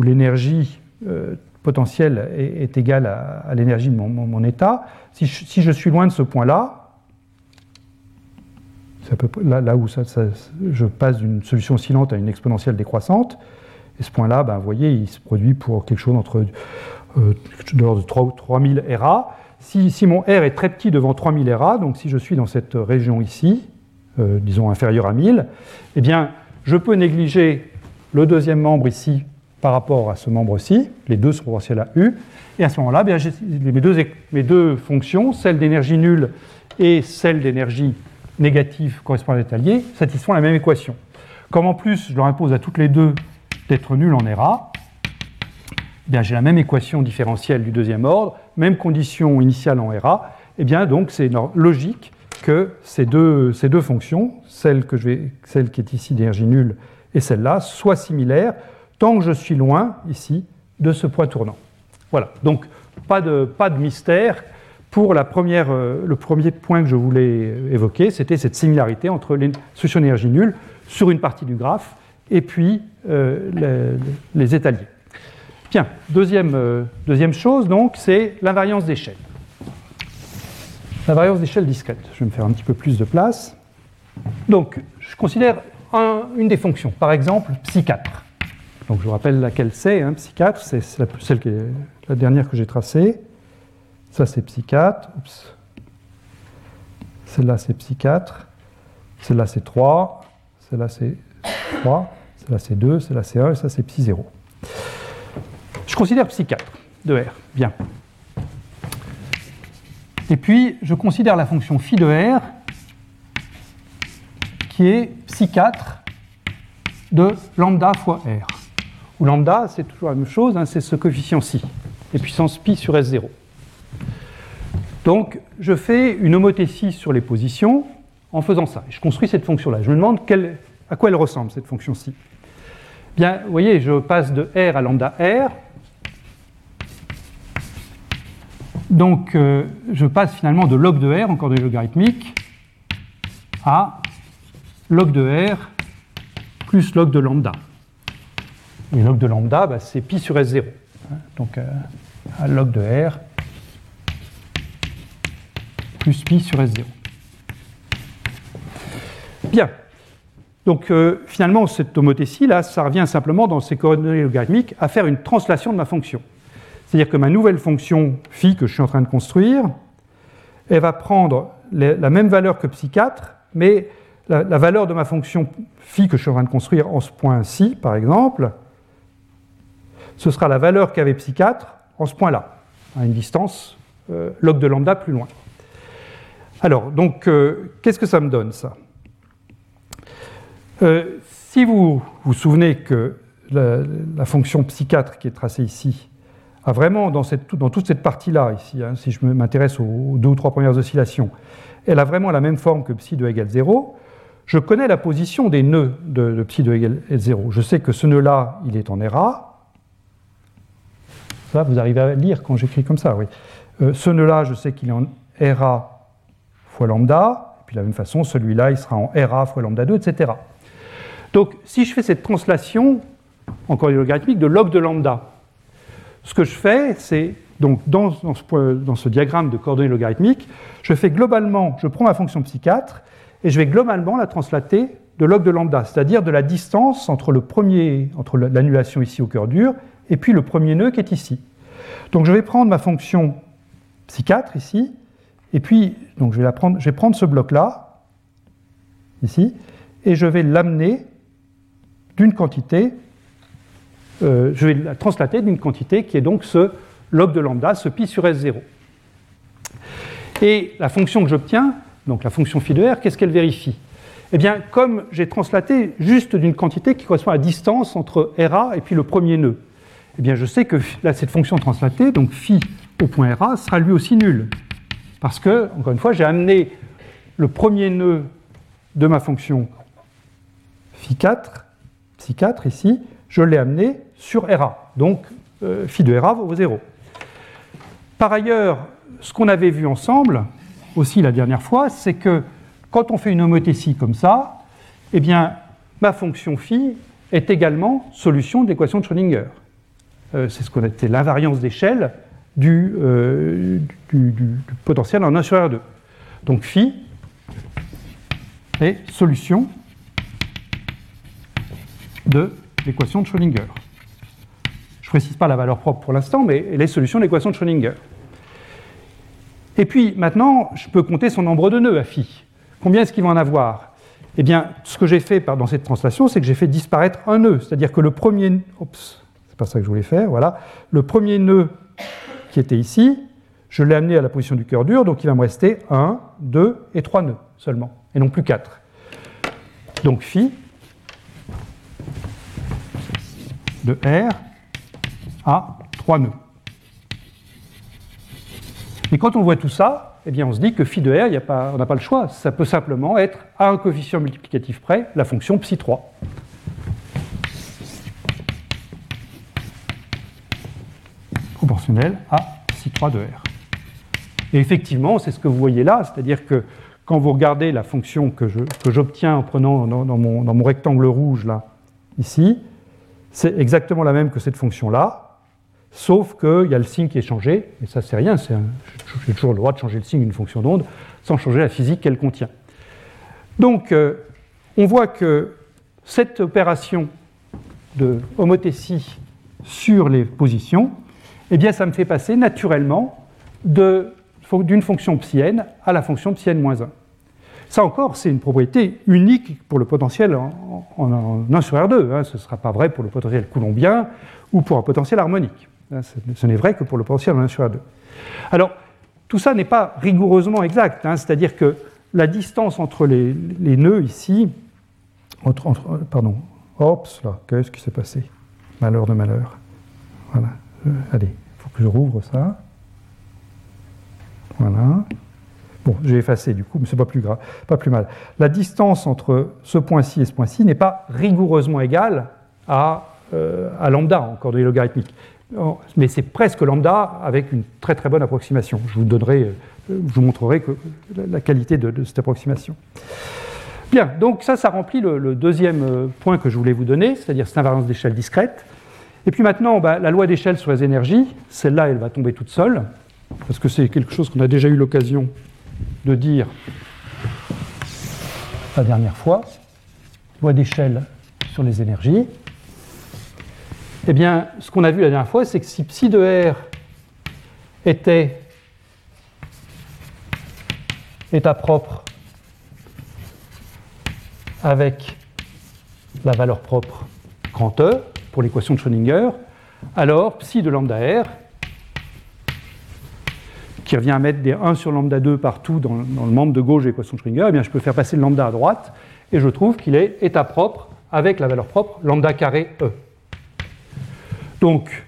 l'énergie euh, potentielle est, égale à, l'énergie de mon, état. Si je, suis loin de ce point-là, là, là, où je passe d'une solution oscillante à une exponentielle décroissante, et ce point-là, ben, vous voyez, il se produit pour quelque chose entre euh, de l'ordre de 3000 RA. Si, si, mon R est très petit devant 3000 RA, donc si je suis dans cette région ici, euh, disons inférieure à 1000, eh bien, je peux négliger le deuxième membre ici par rapport à ce membre-ci, les deux sont proportionnels à U, et à ce moment-là, mes, deux, mes deux fonctions, celle d'énergie nulle et celle d'énergie négative correspondante à l'étalier, satisfont la même équation. Comme en plus, je leur impose à toutes les deux d'être nulles en ERA, eh j'ai la même équation différentielle du deuxième ordre, même condition initiale en ERA, et eh bien donc c'est logique que ces deux, fonctions, celle, que je vais, celle qui est ici d'énergie nulle et celle-là, soient similaires tant que je suis loin ici de ce point tournant. Voilà, donc pas de mystère. Pour euh, le premier point que je voulais évoquer, c'était cette similarité entre les solutions d'énergie nulle sur une partie du graphe et puis euh, les, étaliers. Bien, deuxième, euh, deuxième chose, donc, c'est l'invariance d'échelle. L'invariance d'échelle discrète. Je vais me faire un petit peu plus de place. Donc, je considère une des fonctions, par exemple, psi4. Donc, je vous rappelle laquelle c'est. Hein, psi4, c'est celle qui est la dernière que j'ai tracée. Ça, c'est psi4. Celle-là, c'est psi4. Celle-là, c'est 3. Celle-là, c'est 3. Celle-là, c'est 2. Celle-là, c'est 1. Et ça, c'est psi 0. Je considère psi4 de R. Bien. Et puis, je considère la fonction phi de R qui est psi4 de lambda fois R. Où lambda, c'est toujours la même chose, hein, c'est ce coefficient-ci, et puissance pi sur S0. Donc, je fais une homothétie sur les positions en faisant ça. je construis cette fonction-là. Je me demande à quoi elle ressemble, cette fonction-ci. Bien, vous voyez, je passe de R à lambda R. Donc, euh, je passe finalement de log de R, encore de logarithmique, à log de R plus log de lambda. Et log de lambda, bah, c'est pi sur S0. Hein. donc, euh, à log de R plus pi sur S0. Bien. Donc euh, finalement, cette homothétie, là, ça revient simplement dans ces coordonnées logarithmiques à faire une translation de ma fonction. C'est-à-dire que ma nouvelle fonction phi que je suis en train de construire, elle va prendre la même valeur que psi4, mais la, valeur de ma fonction phi que je suis en train de construire en ce point-ci, par exemple, ce sera la valeur qu'avait psi4 en ce point-là, à une distance euh, log de lambda plus loin. Alors, donc, euh, qu'est-ce que ça me donne, ça? Euh, si vous vous souvenez que la, fonction psi4 qui est tracée ici a vraiment, dans, toute cette partie-là, ici, hein, si je m'intéresse aux, deux ou trois premières oscillations, elle a vraiment la même forme que psi de égale 0, je connais la position des nœuds de, psi égale 0. Je sais que ce nœud-là, il est en RA. Ça, vous arrivez à lire quand j'écris comme ça, oui. Euh, ce nœud-là, je sais qu'il est en RA fois lambda. Et puis de la même façon, celui-là, il sera en RA fois lambda 2, etc. Donc si je fais cette translation en coordonnée logarithmique de log de lambda, ce que je fais, c'est donc dans, ce, dans, ce, diagramme de coordonnées logarithmiques, je fais globalement, je prends ma fonction psy4 et je vais globalement la translater de log de lambda, c'est-à-dire de la distance entre le premier, entre l'annulation ici au cœur dur et puis le premier nœud qui est ici. Donc je vais prendre ma fonction psy4 ici, et puis donc je vais, prendre, je vais prendre ce bloc-là, ici, et je vais l'amener d'une quantité, euh, je vais la translater d'une quantité qui est donc ce log de lambda, ce pi sur S0. Et la fonction que j'obtiens, donc la fonction phi de r, qu'est-ce qu'elle vérifie? Eh bien, comme j'ai translaté juste d'une quantité qui correspond à la distance entre RA et puis le premier nœud, eh bien, je sais que là, cette fonction translatée, donc phi au point RA, sera lui aussi nul. Parce que, encore une fois, j'ai amené le premier nœud de ma fonction phi 4, psi 4 ici, je l'ai amené sur RA. Donc, euh, phi de RA vaut 0. Par ailleurs, ce qu'on avait vu ensemble, aussi la dernière fois, c'est que quand on fait une homothétie comme ça, eh bien, ma fonction phi est également solution de l'équation de Schrödinger. Euh, c'est ce qu'on appelle l'invariance d'échelle euh, du, potentiel en 1 sur R2. Donc phi est solution de l'équation de Schrödinger. Je ne précise pas la valeur propre pour l'instant, mais elle est solution de l'équation de Schrödinger. Et puis maintenant, je peux compter son nombre de nœuds à phi. Combien est-ce qu'il va en avoir? Eh bien, ce que j'ai fait dans cette translation, c'est que j'ai fait disparaître un nœud, c'est-à-dire que le premier, oups, c'est pas ça que je voulais faire, voilà, le premier nœud qui était ici, je l'ai amené à la position du cœur dur, donc il va me rester 1, 2 et 3 nœuds seulement, et non plus 4. Donc phi de R à 3 nœuds. Et quand on voit tout ça, eh bien on se dit que phi de R, on n'a pas le choix, ça peut simplement être à un coefficient multiplicatif près la fonction psi 3. Proportionnel à psi 3 de R. Et effectivement, c'est ce que vous voyez là, c'est-à-dire que quand vous regardez la fonction que j'obtiens en prenant dans, mon, rectangle rouge là, ici, c'est exactement la même que cette fonction-là, sauf qu'il y a le signe qui est changé, et ça c'est rien, j'ai toujours le droit de changer le signe d'une fonction d'onde sans changer la physique qu'elle contient. Donc, euh, on voit que cette opération de homothétie sur les positions, eh bien, ça me fait passer naturellement d'une fonction psi n à la fonction psi n moins 1. Ça encore, c'est une propriété unique pour le potentiel en, 1 sur R2. Hein. Ce ne sera pas vrai pour le potentiel coulombien ou pour un potentiel harmonique. Hein. Ce n'est vrai que pour le potentiel en 1 sur R2. Alors, tout ça n'est pas rigoureusement exact. Hein. C'est-à-dire que la distance entre les, nœuds ici, entre, pardon, Oups, là, qu'est-ce qui s'est passé? Malheur de malheur. Voilà. Euh, allez, il faut que je rouvre ça. Voilà. Bon, j'ai effacé du coup, mais c'est pas plus grave, pas plus mal. La distance entre ce point-ci et ce point-ci n'est pas rigoureusement égale à, euh, à lambda en coordonnées logarithmiques. Mais c'est presque lambda avec une très très bonne approximation. Je vous donnerai, euh, je vous montrerai que, la qualité de, cette approximation. Bien, donc ça, ça remplit le, deuxième point que je voulais vous donner, c'est-à-dire cette invariance d'échelle discrète. Et puis maintenant, bah, la loi d'échelle sur les énergies, celle-là, elle va tomber toute seule, parce que c'est quelque chose qu'on a déjà eu l'occasion de dire la dernière fois. Loi d'échelle sur les énergies. Eh bien, ce qu'on a vu la dernière fois, c'est que si psi de R était état propre avec la valeur propre grand E, pour l'équation de Schrödinger, alors psi de lambda r, qui revient à mettre des 1 sur lambda 2 partout dans, le membre de gauche de l'équation de Schrödinger, eh bien je peux faire passer le lambda à droite, et je trouve qu'il est état propre avec la valeur propre lambda carré E. Donc,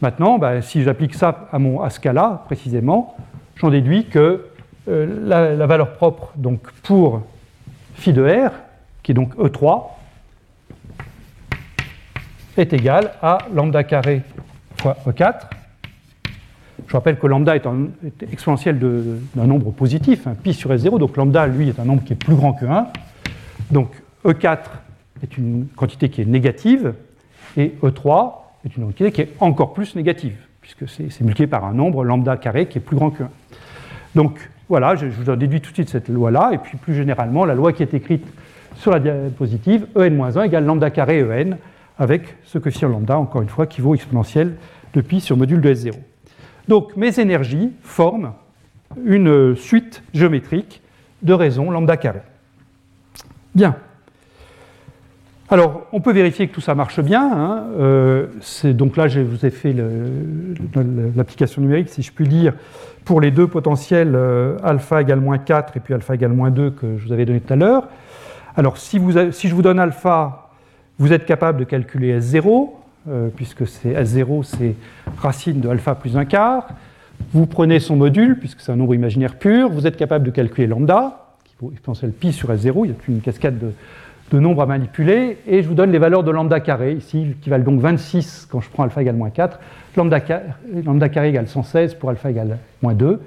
maintenant, bah, si j'applique ça à, mon, à ce cas-là, précisément, j'en déduis que euh, la, la, valeur propre donc, pour phi de R, qui est donc E3, est égal à lambda carré fois E4. Je rappelle que lambda est, un, exponentiel d'un nombre positif, un pi sur S0, donc lambda, lui, est un nombre qui est plus grand que 1. Donc E4 est une quantité qui est négative, et E3 est une quantité qui est encore plus négative, puisque c'est multiplié par un nombre lambda carré qui est plus grand que 1. Donc voilà, je, vous en déduis tout de suite cette loi-là, et puis plus généralement, la loi qui est écrite sur la diapositive, en-1 égale lambda carré en, avec ce coefficient lambda, encore une fois, qui vaut exponentielle de pi sur module de S0. Donc mes énergies forment une suite géométrique de raisons lambda carré. Bien. Alors, on peut vérifier que tout ça marche bien. Hein. Euh, donc là, je vous ai fait l'application numérique, si je puis dire, pour les deux potentiels euh, alpha égale moins 4 et puis alpha égale moins 2 que je vous avais donné tout à l'heure. Alors, si, si, je vous donne alpha, vous êtes capable de calculer S0, euh, puisque c'est S0, c'est racine de alpha plus un quart. Vous prenez son module, puisque c'est un nombre imaginaire pur. Vous êtes capable de calculer lambda, qui vaut exponentielle pi sur S0. Il y a une cascade de, nombres à manipuler, et je vous donne les valeurs de lambda carré, ici, qui valent donc 26 quand je prends alpha égale moins 4, lambda, lambda carré égale 116 pour alpha égale moins 2.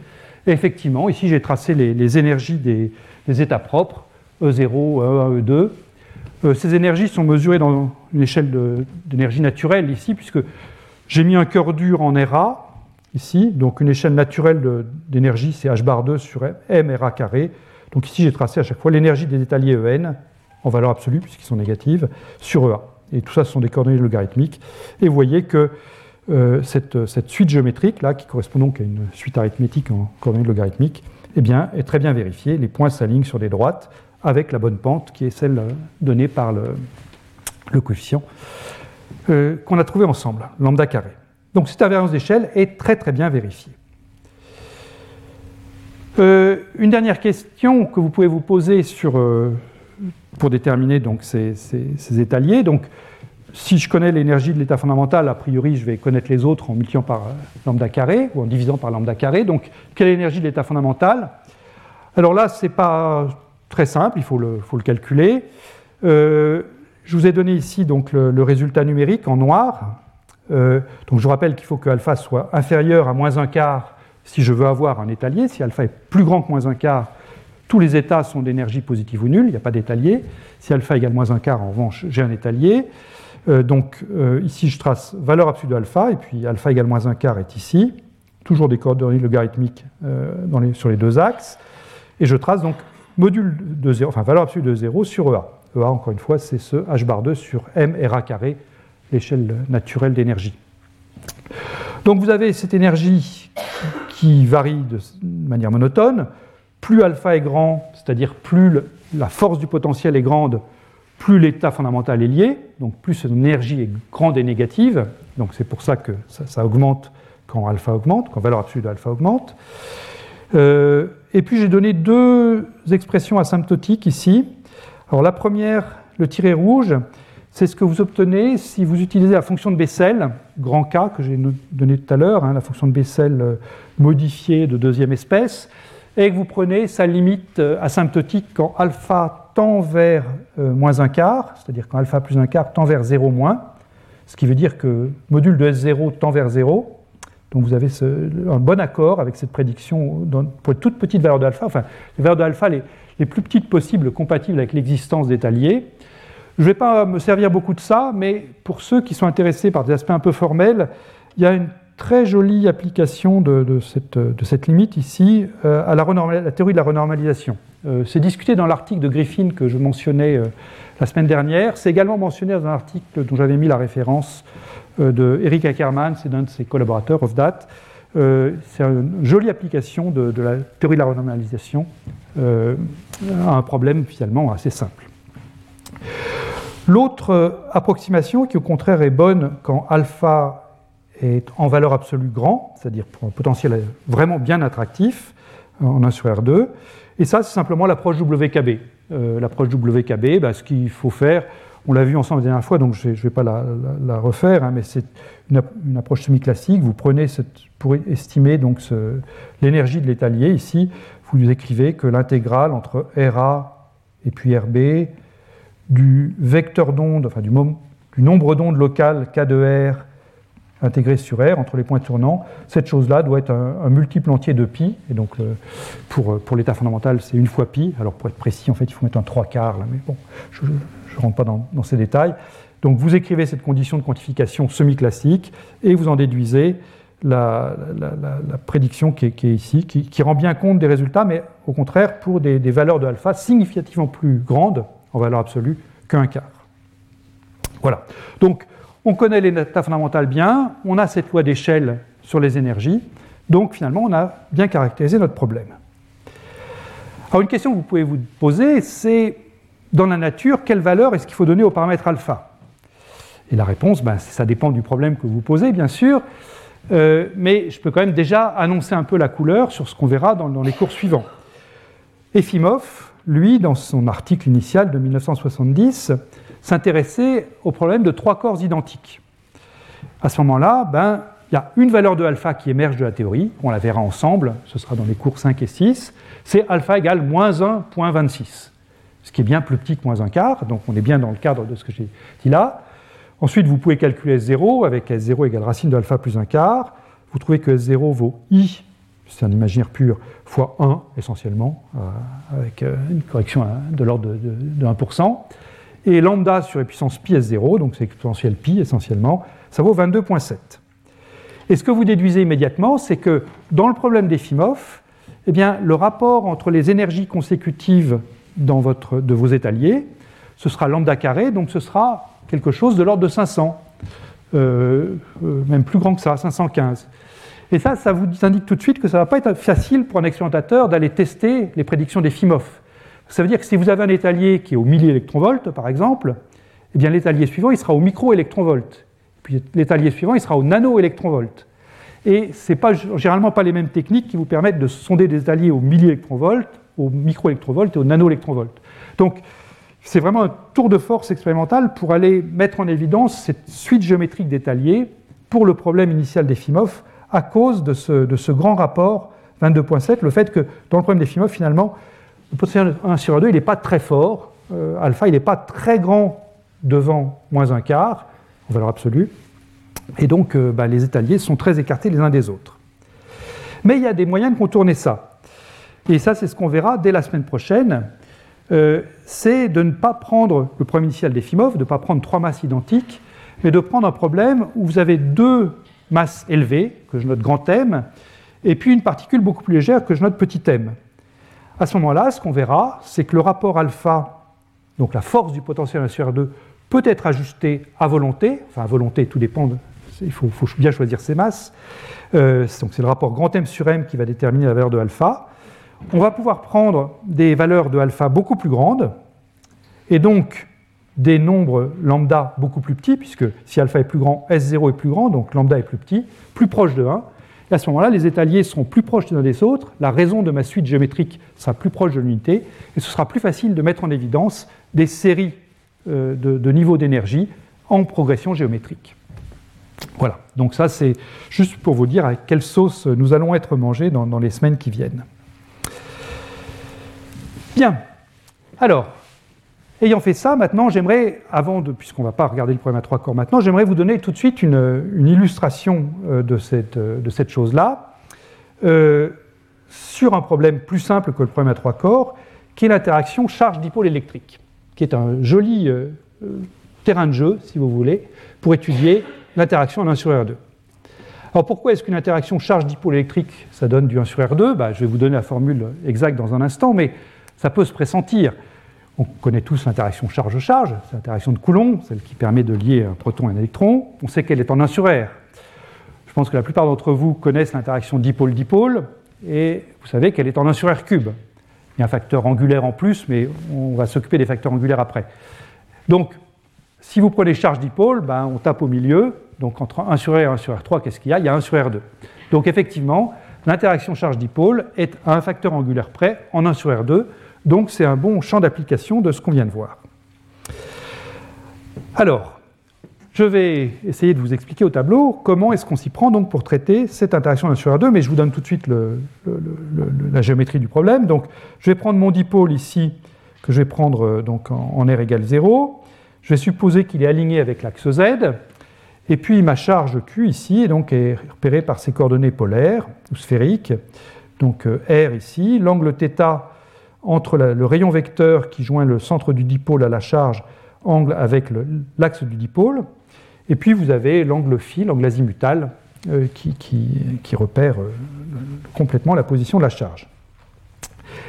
Et effectivement, ici j'ai tracé les, énergies des, états propres, E0, E1, E2. Ces énergies sont mesurées dans une échelle d'énergie naturelle ici, puisque j'ai mis un cœur dur en RA, ici, donc une échelle naturelle d'énergie, c'est h bar 2 sur m RA carré. Donc ici j'ai tracé à chaque fois l'énergie des étaliers En, en valeur absolue, puisqu'ils sont négatives, sur EA. Et tout ça, ce sont des coordonnées logarithmiques. Et vous voyez que euh, cette, suite géométrique, là, qui correspond donc à une suite arithmétique en coordonnées logarithmiques, eh bien, est très bien vérifiée. Les points s'alignent sur des droites avec la bonne pente, qui est celle euh, donnée par le, coefficient euh, qu'on a trouvé ensemble, lambda carré. Donc cette invariance d'échelle est très très bien vérifiée. une dernière question que vous pouvez vous poser sur, pour déterminer donc ces, étaliers. Donc, si je connais l'énergie de l'état fondamental, a priori, je vais connaître les autres en multipliant par euh, lambda carré ou en divisant par lambda carré. Donc, quelle est l'énergie de l'état fondamental? Alors là, ce n'est pas très simple, il faut le, calculer. Euh, je vous ai donné ici donc, le, résultat numérique en noir. Euh, donc, je vous rappelle qu'il faut que alpha soit inférieur à moins un quart si je veux avoir un étalier. Si alpha est plus grand que moins un quart, tous les états sont d'énergie positive ou nulle, il n'y a pas d'étalier. Si alpha égale moins un quart, en revanche, j'ai un étalier. Euh, donc ici, je trace valeur absolue de alpha, et puis alpha égale moins un quart est ici. Toujours des coordonnées logarithmiques sur les deux axes. Et je trace donc module de 0, enfin valeur absolue de 0 sur EA. EA, encore une fois, c'est ce h bar 2 sur m RA carré, l'échelle naturelle d'énergie. Donc vous avez cette énergie qui varie de manière monotone plus alpha est grand, c'est-à-dire plus la force du potentiel est grande, plus l'état fondamental est lié, donc plus son énergie est grande et négative, donc c'est pour ça que ça, augmente quand alpha augmente, quand valeur absolue de alpha augmente. Euh, et puis j'ai donné deux expressions asymptotiques ici. Alors la première, le tiret rouge, c'est ce que vous obtenez si vous utilisez la fonction de Bessel, grand K que j'ai donné tout à l'heure, hein, la fonction de Bessel euh, modifiée de deuxième espèce et que vous prenez sa limite euh, asymptotique quand alpha tend vers euh, moins un quart, c'est-à-dire quand alpha plus un quart tend vers 0 moins, ce qui veut dire que module de S0 tend vers 0. Donc vous avez un bon accord avec cette prédiction pour une toute petite valeur d'alpha, enfin les valeurs d'alpha les, les, plus petites possibles compatibles avec l'existence d'étaliers. Je ne vais pas me servir beaucoup de ça, mais pour ceux qui sont intéressés par des aspects un peu formels, il y a une très jolie application de, cette, limite ici euh, à la, théorie de la renormalisation. Euh, c'est discuté dans l'article de Griffin que je mentionnais euh, la semaine dernière. C'est également mentionné dans un article dont j'avais mis la référence de Eric Ackermann, c'est d'un de ses collaborateurs, of date. c'est une jolie application de, la théorie de la renormalisation à un problème finalement assez simple. L'autre approximation qui au contraire est bonne quand alpha est en valeur absolue grand, c'est-à-dire pour un potentiel vraiment bien attractif, en 1 sur R2. Et ça, c'est simplement l'approche WKB. Euh, l'approche WKB, bah, ce qu'il faut faire, on l'a vu ensemble la dernière fois, donc je ne vais pas la, refaire, hein, mais c'est une, approche semi-classique. Vous prenez pour estimer donc l'énergie de l'étalier, ici, vous écrivez que l'intégrale entre RA et puis RB du vecteur d'onde, enfin du, nombre d'ondes locales K de R intégré sur R entre les points tournants. Cette chose-là doit être un, multiple entier de pi. Et donc, euh, pour, pour l'état fondamental, c'est une fois pi. Alors, pour être précis, en fait, il faut mettre un 3 quarts, là, mais bon, ne rentre pas dans, ces détails. Donc, vous écrivez cette condition de quantification semi-classique et vous en déduisez la, prédiction qui est, ici, qui, rend bien compte des résultats, mais au contraire pour des, valeurs de alpha significativement plus grandes en valeur absolue qu'un quart. Voilà. Donc, on connaît l'état fondamental bien, on a cette loi d'échelle sur les énergies, donc finalement on a bien caractérisé notre problème. Alors une question que vous pouvez vous poser, c'est dans la nature, quelle valeur est-ce qu'il faut donner au paramètre alpha? Et la réponse, ben, ça dépend du problème que vous posez, bien sûr, euh, mais je peux quand même déjà annoncer un peu la couleur sur ce qu'on verra dans, les cours suivants. Efimov, lui, dans son article initial de 1970, s'intéresser au problème de trois corps identiques. À ce moment-là, ben, il y a une valeur de alpha qui émerge de la théorie, on la verra ensemble, ce sera dans les cours 5 et 6, c'est alpha égale moins 1.26, ce qui est bien plus petit que moins 1 quart, donc on est bien dans le cadre de ce que j'ai dit là. Ensuite, vous pouvez calculer S0 avec S0 égale racine de alpha plus 1 quart. Vous trouvez que S0 vaut I, c'est un imaginaire pur, fois 1 essentiellement, euh, avec euh, une correction de l'ordre de, de 1% et lambda sur la puissance pi S0, donc c'est exponentielle pi essentiellement, ça vaut 22,7. Et ce que vous déduisez immédiatement, c'est que dans le problème d'Efimov, eh bien, le rapport entre les énergies consécutives dans votre, de vos étaliers, ce sera lambda carré, donc ce sera quelque chose de l'ordre de 500, euh, euh, même plus grand que ça, 515. Et ça, ça vous indique tout de suite que ça ne va pas être facile pour un expérimentateur d'aller tester les prédictions d'Efimov. Ça veut dire que si vous avez un étalier qui est au milliélectronvolt, par exemple, eh bien l'étalier suivant, il sera au microélectronvolt. Puis l'étalier suivant, il sera au nanoélectronvolt. Et ce n'est généralement pas les mêmes techniques qui vous permettent de sonder des étaliers au milliélectronvolt, au microélectronvolt et au nanoélectronvolt. Donc, c'est vraiment un tour de force expérimental pour aller mettre en évidence cette suite géométrique d'étaliers pour le problème initial d'Efimov à cause de ce, de ce grand rapport 22.7, le fait que dans le problème d'Efimov, finalement, le potentiel 1 sur 2, il n'est pas très fort. Euh, alpha, il n'est pas très grand devant moins un quart, en valeur absolue. Et donc, euh, bah, les étaliers sont très écartés les uns des autres. Mais il y a des moyens de contourner ça. Et ça, c'est ce qu'on verra dès la semaine prochaine. Euh, c'est de ne pas prendre le problème initial d'Efimov, de ne pas prendre trois masses identiques, mais de prendre un problème où vous avez deux masses élevées, que je note grand M, et puis une particule beaucoup plus légère que je note petit m. À ce moment-là, ce qu'on verra, c'est que le rapport alpha, donc la force du potentiel 1 sur R2, peut être ajusté à volonté, enfin à volonté, tout dépend, il faut, bien choisir ses masses. Euh, donc c'est le rapport grand M sur M qui va déterminer la valeur de alpha. On va pouvoir prendre des valeurs de alpha beaucoup plus grandes, et donc des nombres lambda beaucoup plus petits, puisque si alpha est plus grand, S0 est plus grand, donc lambda est plus petit, plus proche de 1, et à ce moment-là, les étaliers seront plus proches les uns des autres, la raison de ma suite géométrique sera plus proche de l'unité, et ce sera plus facile de mettre en évidence des séries euh, de, niveaux d'énergie en progression géométrique. Voilà, donc ça c'est juste pour vous dire à quelle sauce nous allons être mangés dans, dans les semaines qui viennent. Bien, alors, Ayant fait ça, maintenant, j'aimerais, avant de, puisqu'on ne va pas regarder le problème à trois corps maintenant, j'aimerais vous donner tout de suite une, illustration euh, de cette, euh, de cette chose-là, euh, sur un problème plus simple que le problème à trois corps, qui est l'interaction charge-dipôle électrique, qui est un joli terrain de jeu, si vous voulez, pour étudier l'interaction en 1 sur R2. Alors pourquoi est-ce qu'une interaction charge-dipôle électrique, ça donne du 1 sur R2 bah, Je vais vous donner la formule exacte dans un instant, mais ça peut se pressentir. On connaît tous l'interaction charge-charge, c'est l'interaction de Coulomb, celle qui permet de lier un proton et un électron. On sait qu'elle est en 1 sur R. Je pense que la plupart d'entre vous connaissent l'interaction dipôle-dipôle, et vous savez qu'elle est en 1 sur R cube. Il y a un facteur angulaire en plus, mais on va s'occuper des facteurs angulaires après. Donc, si vous prenez charge dipôle, ben, on tape au milieu. Donc, entre 1 sur R et 1 sur R3, qu'est-ce qu'il y a? Il y a 1 sur R2. Donc, effectivement, l'interaction charge dipôle est à un facteur angulaire près en 1 sur R2. Donc c'est un bon champ d'application de ce qu'on vient de voir. Alors, je vais essayer de vous expliquer au tableau comment est-ce qu'on s'y prend donc pour traiter cette interaction 1 sur R2, mais je vous donne tout de suite la géométrie du problème. Donc, je vais prendre mon dipôle ici, que je vais prendre euh, donc en, R égale 0. Je vais supposer qu'il est aligné avec l'axe Z. Et puis ma charge Q ici est donc est repérée par ces coordonnées polaires ou sphériques. Donc euh, R ici, l'angle θ entre le rayon vecteur qui joint le centre du dipôle à la charge, angle avec l'axe du dipôle. Et puis vous avez l'angle phi, l'angle azimutal, euh, qui, repère euh, complètement la position de la charge.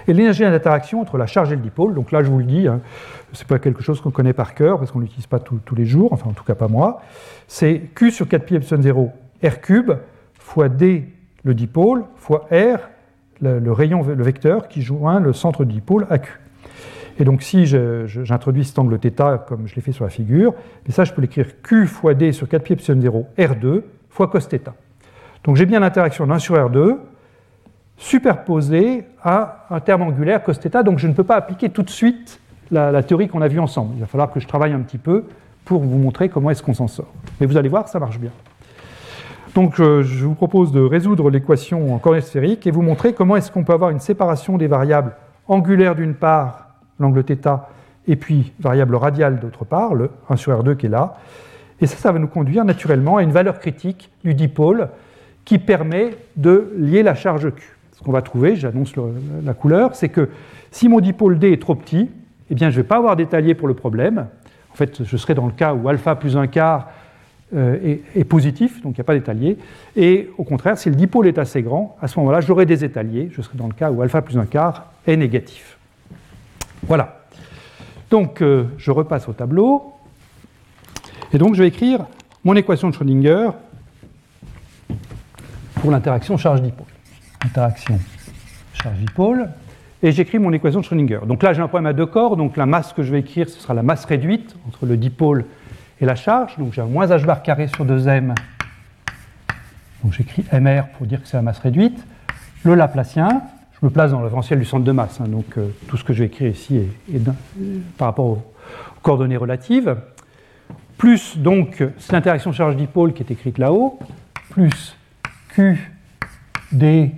Et l'énergie d'interaction entre la charge et le dipôle, donc là je vous le dis, hein, ce n'est pas quelque chose qu'on connaît par cœur parce qu'on ne l'utilise pas tous les jours, enfin en tout cas pas moi, c'est Q sur 4 pi epsilon 0 R cube fois D le dipôle fois R le, rayon, le vecteur qui joint le centre du dipôle à Q. Et donc si j'introduis cet angle θ comme je l'ai fait sur la figure, mais ça je peux l'écrire Q fois D sur 4 pi epsilon 0 R2 fois cos θ. Donc j'ai bien l'interaction d'un sur R2 superposé à un terme angulaire cos θ, donc je ne peux pas appliquer tout de suite la, théorie qu'on a vue ensemble. Il va falloir que je travaille un petit peu pour vous montrer comment est-ce qu'on s'en sort. Mais vous allez voir, ça marche bien. Donc euh, je vous propose de résoudre l'équation en coordonnées sphériques et vous montrer comment est-ce qu'on peut avoir une séparation des variables angulaires d'une part, l'angle θ, et puis variable radiale d'autre part, le 1 sur R2 qui est là. Et ça, ça va nous conduire naturellement à une valeur critique du dipôle qui permet de lier la charge Q. Ce qu'on va trouver, j'annonce la couleur, c'est que si mon dipôle D est trop petit, eh bien, je ne vais pas avoir d'étalier pour le problème. En fait, je serai dans le cas où alpha plus un quart euh, est, positif, donc il n'y a pas d'étalier. Et au contraire, si le dipôle est assez grand, à ce moment-là, j'aurai des étaliers. Je serai dans le cas où alpha plus un quart est négatif. Voilà. Donc, euh, je repasse au tableau. Et donc, je vais écrire mon équation de Schrödinger pour l'interaction charge-dipôle. Interaction charge-dipôle et j'écris mon équation de Schrödinger. Donc là, j'ai un problème à deux corps, donc la masse que je vais écrire, ce sera la masse réduite entre le dipôle et la charge. Donc j'ai un moins h bar carré sur 2m. Donc j'écris mr pour dire que c'est la masse réduite. Le Laplacien, je me place dans le du centre de masse, hein, donc euh, tout ce que je vais écrire ici est, par rapport aux, coordonnées relatives. Plus donc l'interaction charge-dipôle qui est écrite là-haut, plus Q d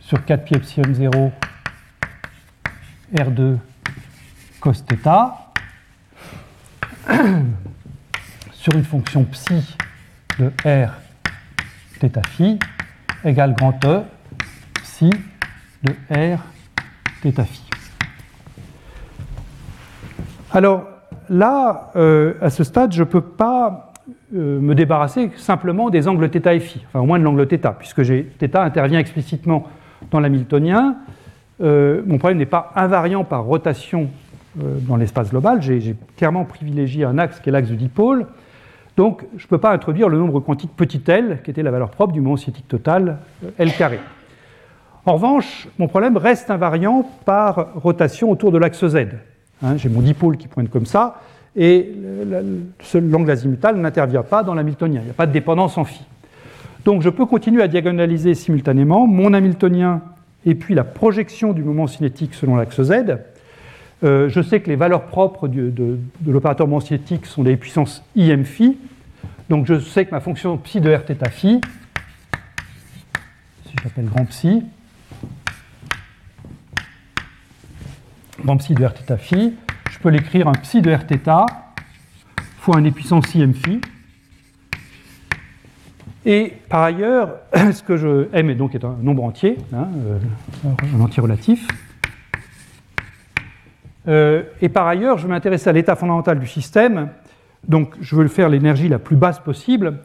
sur 4 pi epsilon 0 R2 cos θ [clears throat] sur une fonction psi de R θ phi égale grand E psi de R θ phi. Alors là, euh, à ce stade, je ne peux pas euh, me débarrasser simplement des angles θ et phi, enfin au moins de l'angle θ, puisque θ intervient explicitement dans l'hamiltonien, euh, mon problème n'est pas invariant par rotation euh, dans l'espace global. J'ai clairement privilégié un axe qui est l'axe du dipôle. donc, je ne peux pas introduire le nombre quantique petit l, qui était la valeur propre du moment cinétique total, euh, L carré. En revanche, mon problème reste invariant par rotation autour de l'axe Z. Hein, j'ai mon dipôle qui pointe comme ça, et l'angle azimutal n'intervient pas dans l'hamiltonien. Il n'y a pas de dépendance en phi. Donc, je peux continuer à diagonaliser simultanément mon hamiltonien et puis la projection du moment cinétique selon l'axe Z. Euh, je sais que les valeurs propres de, de l'opérateur moment cinétique sont des puissances im phi. Donc je sais que ma fonction psi de r θ phi, si j'appelle grand psi, grand psi de r θ phi, je peux l'écrire un psi de r θ fois un puissance im phi. Et par ailleurs, [clears throat] ce que je m est donc est un nombre entier, hein, euh, un entier relatif. Euh, et par ailleurs, je m'intéresse à l'état fondamental du système. Donc, je veux faire l'énergie la plus basse possible.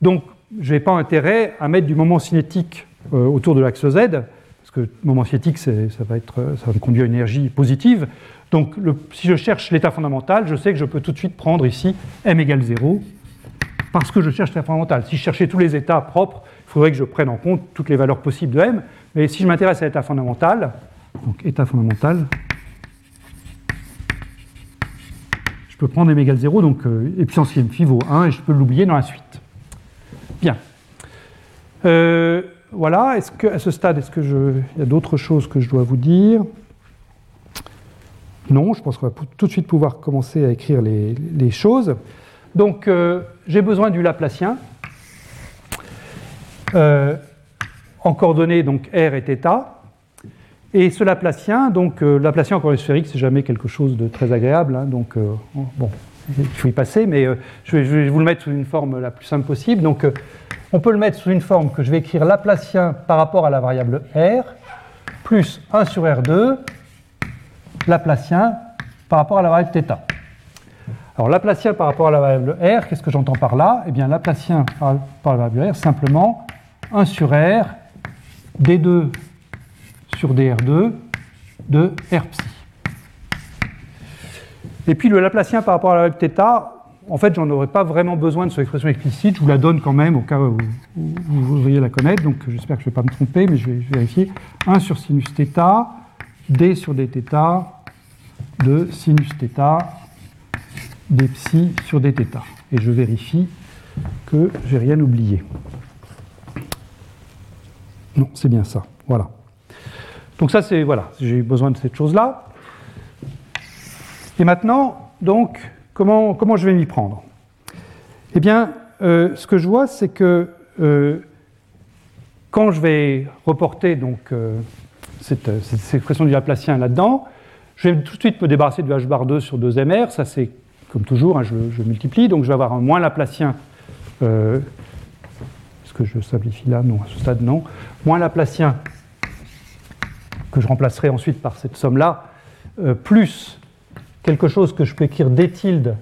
Donc, je n'ai pas intérêt à mettre du moment cinétique euh, autour de l'axe Z, parce que le moment cinétique, ça va, être, ça me conduire à une énergie positive. Donc, le, si je cherche l'état fondamental, je sais que je peux tout de suite prendre ici m égale 0 parce que je cherche l'état fondamental. Si je cherchais tous les états propres, il faudrait que je prenne en compte toutes les valeurs possibles de m. Mais si je m'intéresse à l'état fondamental, donc état fondamental, je peux prendre m égale 0, donc euh, et puissance phi vaut 1, et je peux l'oublier dans la suite. Bien. Euh, voilà, est-ce que à ce stade, est-ce que je, il y a d'autres choses que je dois vous dire? Non, je pense qu'on va tout de suite pouvoir commencer à écrire les, les choses. Donc, euh, j'ai besoin du Laplacien euh, en coordonnées donc R et θ. Et ce Laplacien, donc euh, Laplacien en coordonnées sphériques, c'est jamais quelque chose de très agréable. Hein, donc, bon, il faut y passer, mais euh, je, vais, vous le mettre sous une forme la plus simple possible. Donc, euh, on peut le mettre sous une forme que je vais écrire Laplacien par rapport à la variable R, plus 1 sur R2, Laplacien par rapport à la variable θ. Alors, Laplacien par rapport à la variable R, qu'est-ce que j'entends par là? Eh bien, Laplacien par à la variable R, simplement 1 sur R, D2 sur dr2 de R psi. Et puis le Laplacien par rapport à la variable θ, en fait, j'en aurais pas vraiment besoin de cette expression explicite. Je vous la donne quand même au cas où vous voudriez la connaître. Donc j'espère que je ne vais pas me tromper, mais je vais, vérifier. 1 sur sinus θ, d sur dθ, de sinus θ, d psi sur dθ. Et je vérifie que je n'ai rien oublié. Non, c'est bien ça. Voilà. Donc ça, c'est voilà, j'ai eu besoin de cette chose-là. Et maintenant, donc, comment, comment je vais m'y prendre? Eh bien, euh, ce que je vois, c'est que euh, quand je vais reporter donc, euh, cette, expression du Laplacien là-dedans, je vais tout de suite me débarrasser du h bar 2 sur 2mr. Ça, c'est comme toujours, hein, je, je, multiplie. Donc, je vais avoir un moins Laplacien. Est-ce que je simplifie là? Non, à ce stade, non. Moins Laplacien que je remplacerai ensuite par cette somme-là, euh, plus quelque chose que je peux écrire d tilde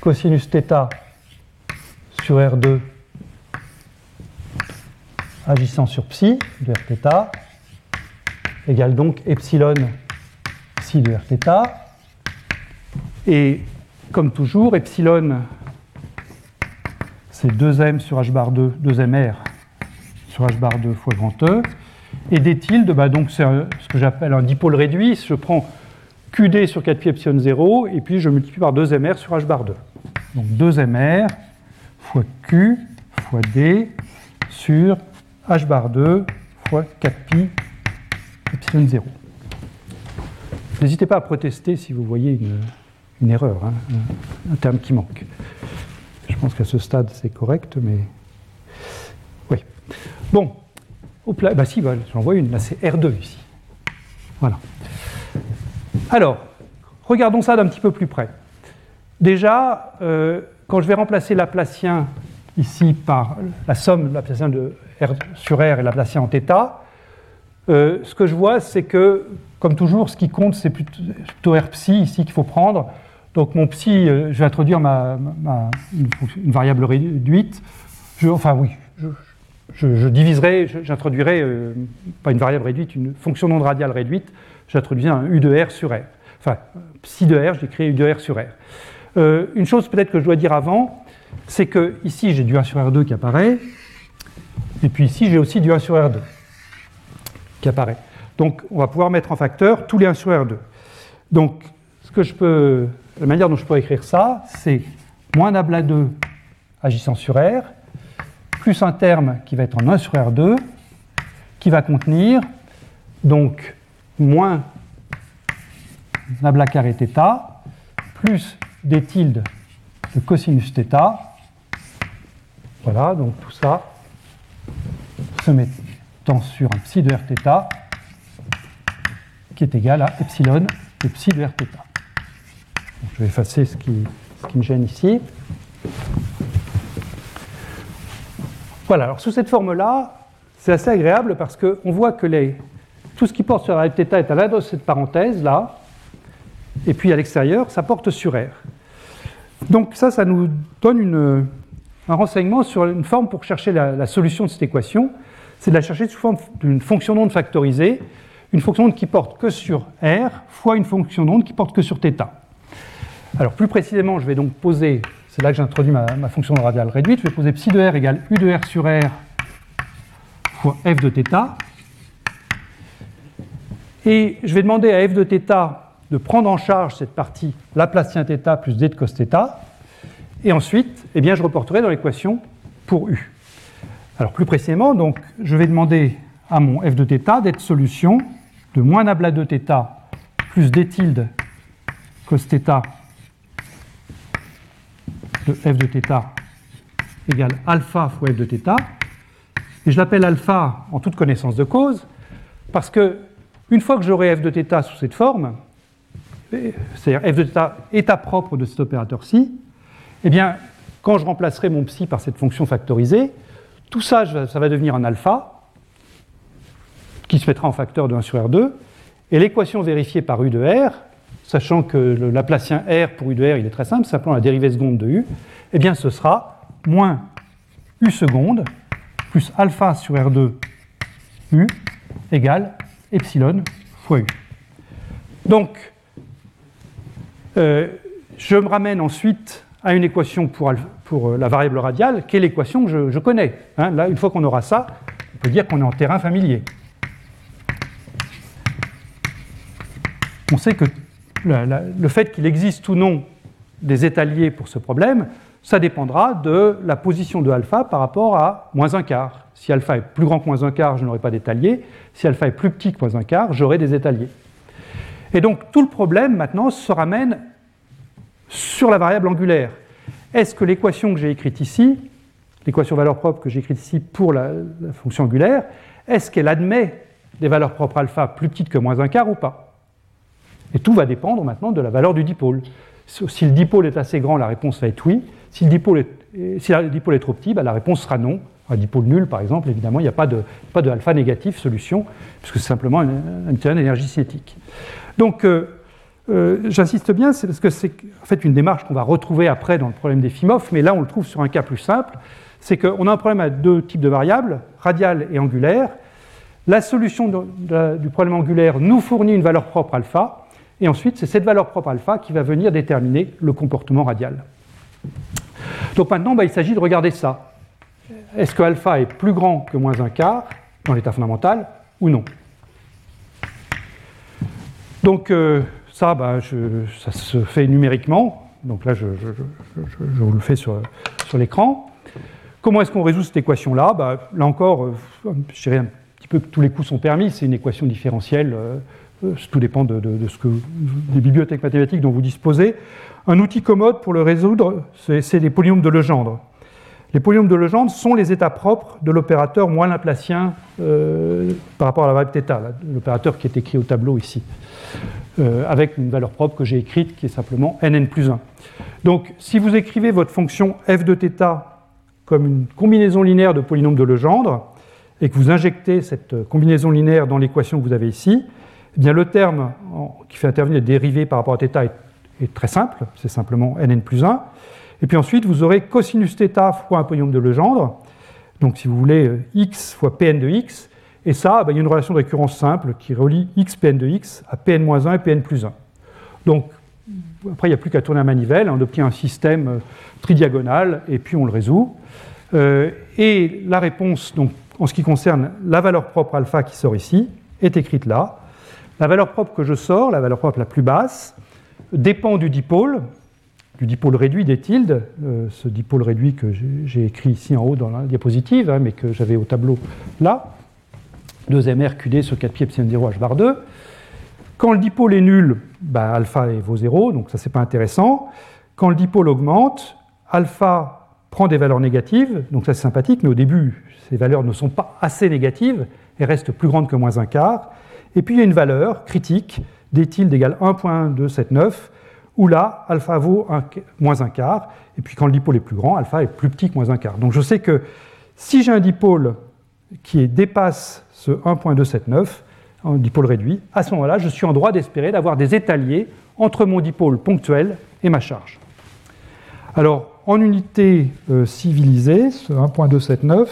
cosinus θ sur R2 agissant sur psi de Rθ égale donc epsilon psi de Rθ. Et comme toujours, epsilon c'est 2m sur h bar 2, 2mr sur h bar 2 fois grand E. Et d tilde, bah donc c'est ce que j'appelle un dipôle réduit. Je prends QD sur 4 pi epsilon 0, et puis je multiplie par 2mr sur h bar 2. Donc 2mr fois Q fois D sur h bar 2 fois 4 pi epsilon 0. N'hésitez pas à protester si vous voyez une, erreur, hein, un, terme qui manque. Je pense qu'à ce stade c'est correct, mais. Oui. Bon, bah si, bah, j'en vois une, là c'est R2 ici. Voilà. Alors, regardons ça d'un petit peu plus près. Déjà, euh, quand je vais remplacer Laplacien ici par la somme de Laplacien de R sur R et Laplacien en θ, euh, ce que je vois, c'est que, comme toujours, ce qui compte, c'est plutôt, R psi ici qu'il faut prendre. Donc mon psi, euh, je vais introduire une, variable réduite. enfin oui, je, je, diviserai, j'introduirai, euh, pas une variable réduite, une fonction non radiale réduite, j'introduisais un U de R sur R. Enfin, psi de R, j'écris U de R sur R. Euh, une chose peut-être que je dois dire avant, c'est que ici j'ai du 1 sur R2 qui apparaît, et puis ici j'ai aussi du 1 sur R2 qui apparaît. Donc on va pouvoir mettre en facteur tous les 1 sur R2. Donc ce que je peux, la manière dont je peux écrire ça, c'est moins nabla 2 agissant sur R, plus un terme qui va être en 1 sur R2, qui va contenir donc moins nabla carré θ, plus des tildes de cosinus θ. Voilà, donc tout ça se mettant sur un psi de Rθ qui est égal à epsilon de psi de Rθ. je vais effacer ce qui, ce qui me gêne ici. Voilà, alors sous cette forme-là, c'est assez agréable parce qu'on voit que tout ce qui porte sur la θ est à l'intérieur de cette parenthèse-là, et puis à l'extérieur, ça porte sur R. Donc ça, ça nous donne un renseignement sur une forme pour chercher la, solution de cette équation. C'est de la chercher sous forme d'une fonction d'onde factorisée, une fonction d'onde qui porte que sur R, fois une fonction d'onde qui porte que sur θ. Alors plus précisément, je vais donc poser c'est là que j'introduis ma, ma, fonction radiale réduite, je vais poser psi de r égale u de r sur r fois f de θ. Et je vais demander à f de θ de prendre en charge cette partie Laplacien θ plus d de cos θ. Et ensuite, eh bien, je reporterai dans l'équation pour u. Alors plus précisément, donc, je vais demander à mon f de θ d'être solution de moins nabla de θ plus d tilde cos θ de f de θ égale alpha fois f de θ. Et je l'appelle alpha en toute connaissance de cause, parce que une fois que j'aurai f de θ sous cette forme, c'est-à-dire f de θ état propre de cet opérateur-ci, eh bien, quand je remplacerai mon psi par cette fonction factorisée, tout ça, ça va devenir un alpha, qui se mettra en facteur de 1 sur R2, et l'équation vérifiée par U de R, sachant que le Laplacien R pour U de R, il est très simple, simplement la dérivée seconde de U, eh bien ce sera moins U seconde plus alpha sur R2 U égale epsilon fois U. Donc, euh, je me ramène ensuite à une équation pour, euh, la variable radiale, qui est l'équation que je, connais. Hein. là, une fois qu'on aura ça, on peut dire qu'on est en terrain familier. On sait que le fait qu'il existe ou non des étaliers pour ce problème, ça dépendra de la position de alpha par rapport à moins un quart. Si alpha est plus grand que moins un quart, je n'aurai pas d'étalier. Si alpha est plus petit que moins un quart, j'aurai des étaliers. Et donc tout le problème maintenant se ramène sur la variable angulaire. Est-ce que l'équation que j'ai écrite ici, l'équation valeur propre que j'ai écrite ici pour la, fonction angulaire, est-ce qu'elle admet des valeurs propres alpha plus petites que moins un quart ou pas? Et tout va dépendre maintenant de la valeur du dipôle. Si le dipôle est assez grand, la réponse va être oui. Si le dipôle est, si le dipôle est trop petit, bah, la réponse sera non. Un dipôle nul, par exemple, évidemment, il n'y a pas de, pas de alpha négatif solution, puisque c'est simplement une, une énergie cinétique. Donc, euh, euh, j'insiste bien, c'est parce que c'est en fait une démarche qu'on va retrouver après dans le problème des FIMOF, mais là on le trouve sur un cas plus simple. C'est qu'on a un problème à deux types de variables, radiale et angulaire. La solution du problème angulaire nous fournit une valeur propre alpha, et ensuite c'est cette valeur propre alpha qui va venir déterminer le comportement radial. Donc maintenant, bah, il s'agit de regarder ça. Est-ce que alpha est plus grand que moins un quart dans l'état fondamental ou non? Donc, euh, ça, bah, ça se fait numériquement. Donc là, je, vous le fais sur, l'écran. Comment est-ce qu'on résout cette équation-là? Bah, Là encore, euh, je dirais un petit peu que tous les coups sont permis. C'est une équation différentielle. Euh, tout dépend de, ce que, des bibliothèques mathématiques dont vous disposez. Un outil commode pour le résoudre, c'est les polynômes de Legendre. Les polynômes de Legendre sont les états propres de l'opérateur moins laplacien par rapport à la variable θ, l'opérateur qui est écrit au tableau ici. Euh, avec une valeur propre que j'ai écrite qui est simplement nn plus 1. Donc si vous écrivez votre fonction f de θ comme une combinaison linéaire de polynômes de Legendre et que vous injectez cette combinaison linéaire dans l'équation que vous avez ici, bien le terme qui fait intervenir les dérivés par rapport à θ est, très simple, c'est simplement nn plus 1. Et puis ensuite, vous aurez cosinus θ fois un polynôme de Legendre, donc si vous voulez euh, x fois pn de x, et ça, ben, il y a une relation de récurrence simple qui relie x pn de x à pn-1 et pn plus 1. Donc, après, il n'y a plus qu'à tourner la manivelle, on obtient un système euh, tridiagonal et puis on le résout. Euh, et la réponse, donc, en ce qui concerne la valeur propre alpha qui sort ici, est écrite là. La valeur propre que je sors, la valeur propre la plus basse, dépend du dipôle, du dipôle réduit des tildes, euh, ce dipôle réduit que j'ai écrit ici en haut dans la diapositive, hein, mais que j'avais au tableau là. 2mr QD sur 4 pi epsilon 0 h bar 2. Quand le dipôle est nul, bah, alpha vaut 0, donc ça c'est pas intéressant. Quand le dipôle augmente, alpha prend des valeurs négatives, donc ça c'est sympathique, mais au début ces valeurs ne sont pas assez négatives et restent plus grandes que moins un quart. Et puis il y a une valeur critique, d tilde égale 1.279, où là, alpha vaut moins un quart, et puis quand le dipôle est plus grand, alpha est plus petit que moins un quart. Donc je sais que si j'ai un dipôle qui dépasse ce 1.279 en dipôle réduit, à ce moment-là, je suis en droit d'espérer d'avoir des étaliers entre mon dipôle ponctuel et ma charge. Alors, en unité euh, civilisée, ce 1.279,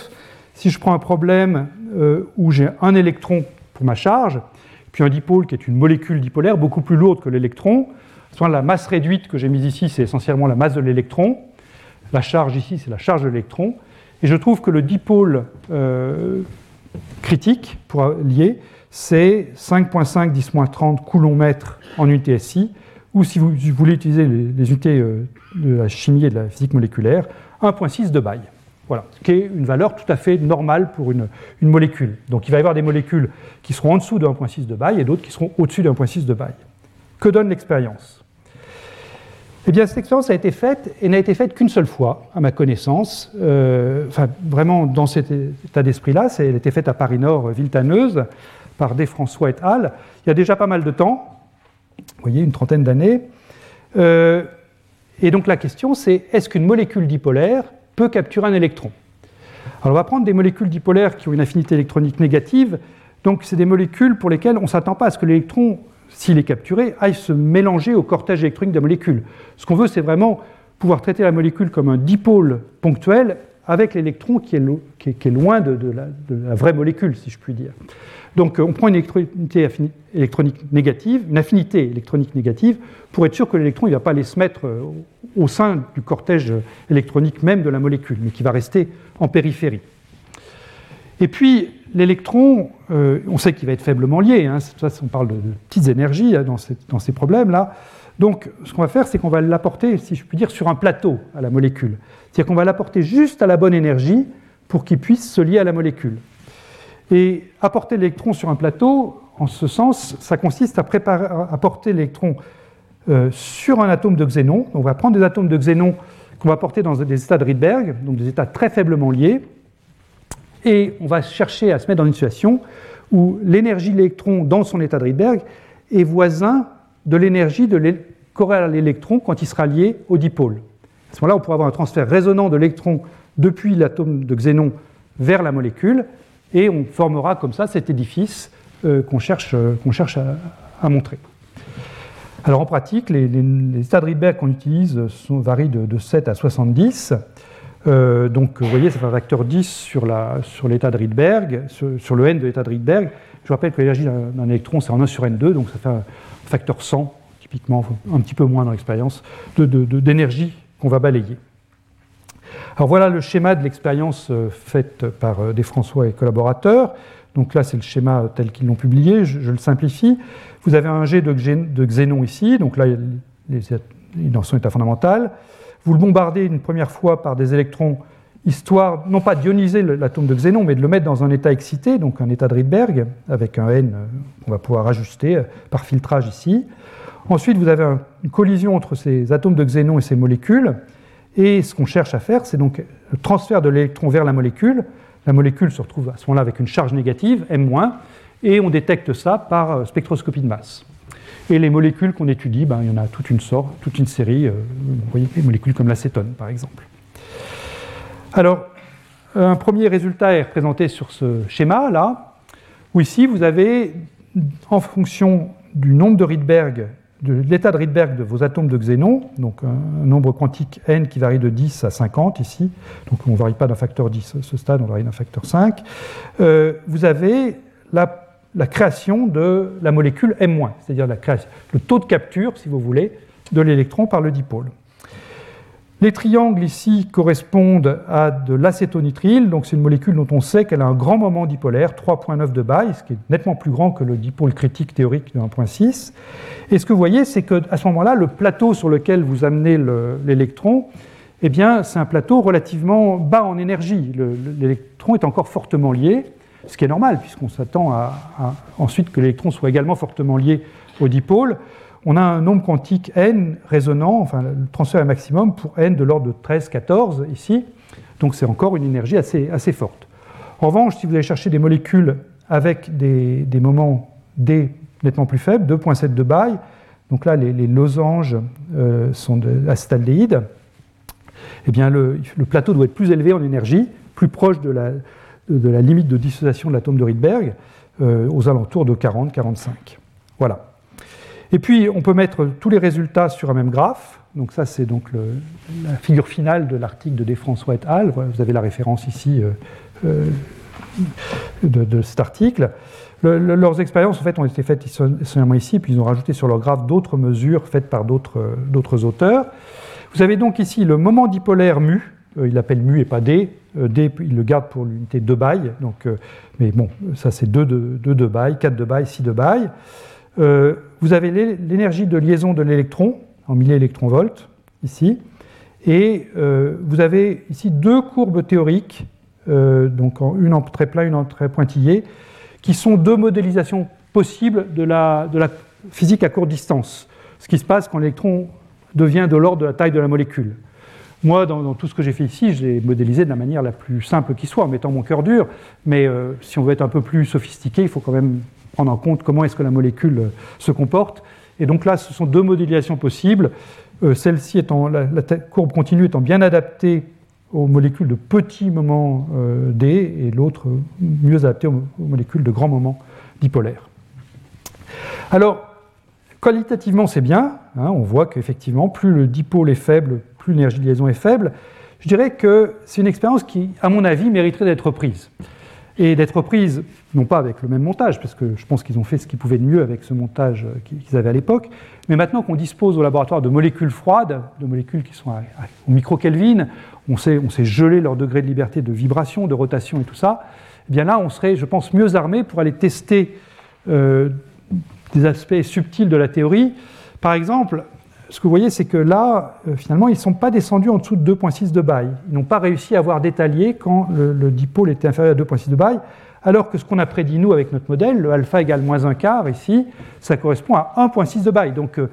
si je prends un problème euh, où j'ai un électron pour ma charge, puis un dipôle qui est une molécule dipolaire beaucoup plus lourde que l'électron, soit la masse réduite que j'ai mise ici, c'est essentiellement la masse de l'électron, la charge ici, c'est la charge de l'électron, et je trouve que le dipôle euh, critique pour lier, c'est 5.5 10-30 coulomb-mètre en unité SI, ou si vous voulez utiliser les, unités euh, de la chimie et de la physique moléculaire, 1.6 de Baye. Voilà, ce qui est une valeur tout à fait normale pour une, molécule. Donc il va y avoir des molécules qui seront en dessous de 1.6 de Baye et d'autres qui seront au-dessus de 1.6 de Baye. Que donne l'expérience? Eh bien, cette expérience a été faite et n'a été faite qu'une seule fois, à ma connaissance. Euh, enfin, vraiment, dans cet état d'esprit-là, elle a été faite à Paris-Nord, Viltaneuse, par Desfrançois et al. Il y a déjà pas mal de temps. Vous voyez, une trentaine d'années. Euh, et donc la question, c'est est-ce qu'une molécule dipolaire peut capturer un électron Alors on va prendre des molécules dipolaires qui ont une affinité électronique négative. Donc c'est des molécules pour lesquelles on ne s'attend pas à ce que l'électron, s'il est capturé, aille se mélanger au cortège électronique de la molécule. Ce qu'on veut, c'est vraiment pouvoir traiter la molécule comme un dipôle ponctuel avec l'électron qui, est, loin de, la, vraie molécule, si je puis dire. Donc on prend une électronité électronique négative, une affinité électronique négative, pour être sûr que l'électron ne va pas aller se mettre euh, au sein du cortège électronique même de la molécule, mais qui va rester en périphérie. Et puis l'électron, euh, on sait qu'il va être faiblement lié, hein, on parle de, petites énergies hein, dans ces problèmes-là. Donc, ce qu'on va faire, c'est qu'on va l'apporter, si je puis dire, sur un plateau à la molécule. C'est-à-dire qu'on va l'apporter juste à la bonne énergie pour qu'il puisse se lier à la molécule. Et apporter l'électron sur un plateau, en ce sens, ça consiste à, porter l'électron euh, sur un atome de xénon. on va prendre des atomes de xénon qu'on va porter dans des états de Rydberg, donc des états très faiblement liés, et on va chercher à se mettre dans une situation où l'énergie de l'électron dans son état de Rydberg est voisin de l'énergie de à l'électron quand il sera lié au dipôle. À ce moment-là, on pourra avoir un transfert résonant de l'électron depuis l'atome de xénon vers la molécule, et on formera comme ça cet édifice euh, qu'on cherche, euh, à, montrer. Alors en pratique, les, états de Rydberg qu'on utilise varient de, 7 à 70. Euh, donc vous voyez, ça fait un facteur 10 sur l'état de Rydberg, sur, le n de l'état de Rydberg. Je vous rappelle que l'énergie d'un électron, c'est en 1 sur n2, donc ça fait un facteur 100, typiquement un petit peu moins dans l'expérience, d'énergie qu'on va balayer. Alors voilà le schéma de l'expérience euh, faite par euh, Desfrançois et collaborateurs. Donc là, c'est le schéma tel qu'ils l'ont publié, je, le simplifie. Vous avez un jet de, xénon ici, donc là, les, dans son état fondamental. Vous le bombardez une première fois par des électrons, histoire non pas d'ioniser l'atome de xénon, mais de le mettre dans un état excité, donc un état de Rydberg, avec un n euh, qu'on va pouvoir ajuster par filtrage ici. Ensuite, vous avez une collision entre ces atomes de xénon et ces molécules. Et ce qu'on cherche à faire, c'est donc le transfert de l'électron vers la molécule. La molécule se retrouve à ce moment-là avec une charge négative, M-, et on détecte ça par euh, spectroscopie de masse. Et les molécules qu'on étudie, ben, il y en a toute une sorte, toute une série, euh, vous voyez des molécules comme l'acétone par exemple. Alors, un premier résultat est représenté sur ce schéma-là, où ici vous avez, en fonction du nombre de Rydberg de l'état de Rydberg de vos atomes de xénon, donc un, nombre quantique n qui varie de 10 à 50 ici, donc on ne varie pas d'un facteur 10 à ce stade, on varie d'un facteur 5, euh, vous avez la, création de la molécule M-, c'est-à-dire le taux de capture, si vous voulez, de l'électron par le dipôle. Les triangles ici correspondent à de l'acétonitrile, donc c'est une molécule dont on sait qu'elle a un grand moment dipolaire, 3.9 de Baye, ce qui est nettement plus grand que le dipôle critique théorique de 1.6. Et ce que vous voyez, c'est qu'à ce moment-là, le plateau sur lequel vous amenez l'électron, eh bien, c'est un plateau relativement bas en énergie. L'électron est encore fortement lié, ce qui est normal, puisqu'on s'attend à, ensuite que l'électron soit également fortement lié au dipôle on a un nombre quantique n résonnant, enfin le transfert est maximum pour n de l'ordre de 13, 14 ici, donc c'est encore une énergie assez, forte. En revanche, si vous allez chercher des molécules avec des, moments d nettement plus faibles, 2.7 de Baye, donc là les, losanges euh, sont de eh bien le, plateau doit être plus élevé en énergie, plus proche de la, de la limite de dissociation de l'atome de Rydberg, euh, aux alentours de 40-45. Voilà. Et puis, on peut mettre tous les résultats sur un même graphe. Donc ça, c'est donc la figure finale de l'article de Desfrançois et al. Vous avez la référence ici euh, euh, de, cet article. leurs expériences, en fait, ont été faites seulement ici, puis ils ont rajouté sur leur graphe d'autres mesures faites par d'autres auteurs. Vous avez donc ici le moment dipolaire mu, euh, il l'appelle mu et pas d. d, il le garde pour l'unité de bail, donc, mais bon, ça c'est 2 de, 2 de bail, 4 de bail, 6 de bail. Euh, vous avez l'énergie de liaison de l'électron en milliélectronvolts ici, et euh, vous avez ici deux courbes théoriques, euh, donc une en très plat, une en très pointillée, qui sont deux modélisations possibles de la, de la physique à courte distance. Ce qui se passe quand l'électron devient de l'ordre de la taille de la molécule. Moi, dans, tout ce que j'ai fait ici, je l'ai modélisé de la manière la plus simple qui soit, en mettant mon cœur dur, mais si on veut être un peu plus sophistiqué, il faut quand même prendre en compte comment est-ce que la molécule euh, se comporte. Et donc là, ce sont deux modélisations possibles. Euh, celle-ci étant, la, courbe continue étant bien adaptée aux molécules de petits moments euh, D et l'autre mieux adaptée aux, molécules de grands moments dipolaires. Alors, qualitativement, c'est bien. Hein, on voit qu'effectivement, plus le dipôle est faible, plus l'énergie de liaison est faible. Je dirais que c'est une expérience qui, à mon avis, mériterait d'être reprise et d'être prises, non pas avec le même montage, parce que je pense qu'ils ont fait ce qu'ils pouvaient de mieux avec ce montage qu'ils avaient à l'époque, mais maintenant qu'on dispose au laboratoire de molécules froides, de molécules qui sont au micro-Kelvin, on sait, on sait geler leur degré de liberté de vibration, de rotation et tout ça, eh bien là, on serait, je pense, mieux armé pour aller tester euh, des aspects subtils de la théorie. Par exemple, ce que vous voyez, c'est que là, euh, finalement, ils ne sont pas descendus en dessous de 2,6 de bail. Ils n'ont pas réussi à avoir d'étalier quand le, dipôle était inférieur à 2,6 de bail, alors que ce qu'on a prédit, nous, avec notre modèle, le alpha égale moins un quart, ici, ça correspond à 1,6 de bail. Donc, euh,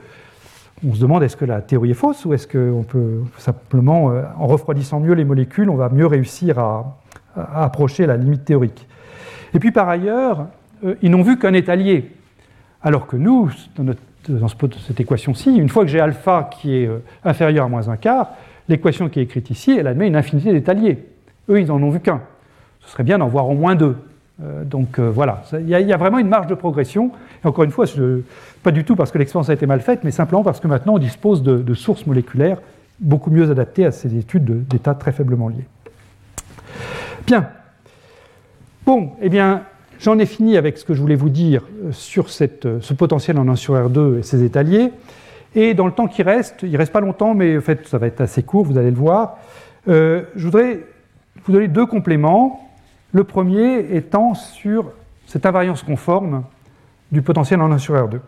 on se demande est-ce que la théorie est fausse ou est-ce qu'on peut simplement, euh, en refroidissant mieux les molécules, on va mieux réussir à, approcher la limite théorique. Et puis, par ailleurs, ils n'ont vu qu'un étalier, alors que nous, dans notre dans cette équation-ci, une fois que j'ai alpha qui est euh, inférieur à moins un quart, l'équation qui est écrite ici, elle admet une infinité d'étaliers. Eux, ils n'en ont vu qu'un. Ce serait bien d'en voir au moins deux. Euh, donc euh, voilà, il y, a vraiment une marge de progression. Et encore une fois, pas du tout parce que l'expérience a été mal faite, mais simplement parce que maintenant on dispose de, sources moléculaires beaucoup mieux adaptées à ces études d'états très faiblement liés. Bien. Bon, eh bien, J'en ai fini avec ce que je voulais vous dire euh, sur euh, ce potentiel en 1 sur R2 et ses étaliers. Et dans le temps qui reste, il ne reste pas longtemps, mais en fait ça va être assez court, vous allez le voir, euh, je voudrais vous donner deux compléments. Le premier étant sur cette invariance conforme du potentiel en 1 sur R2.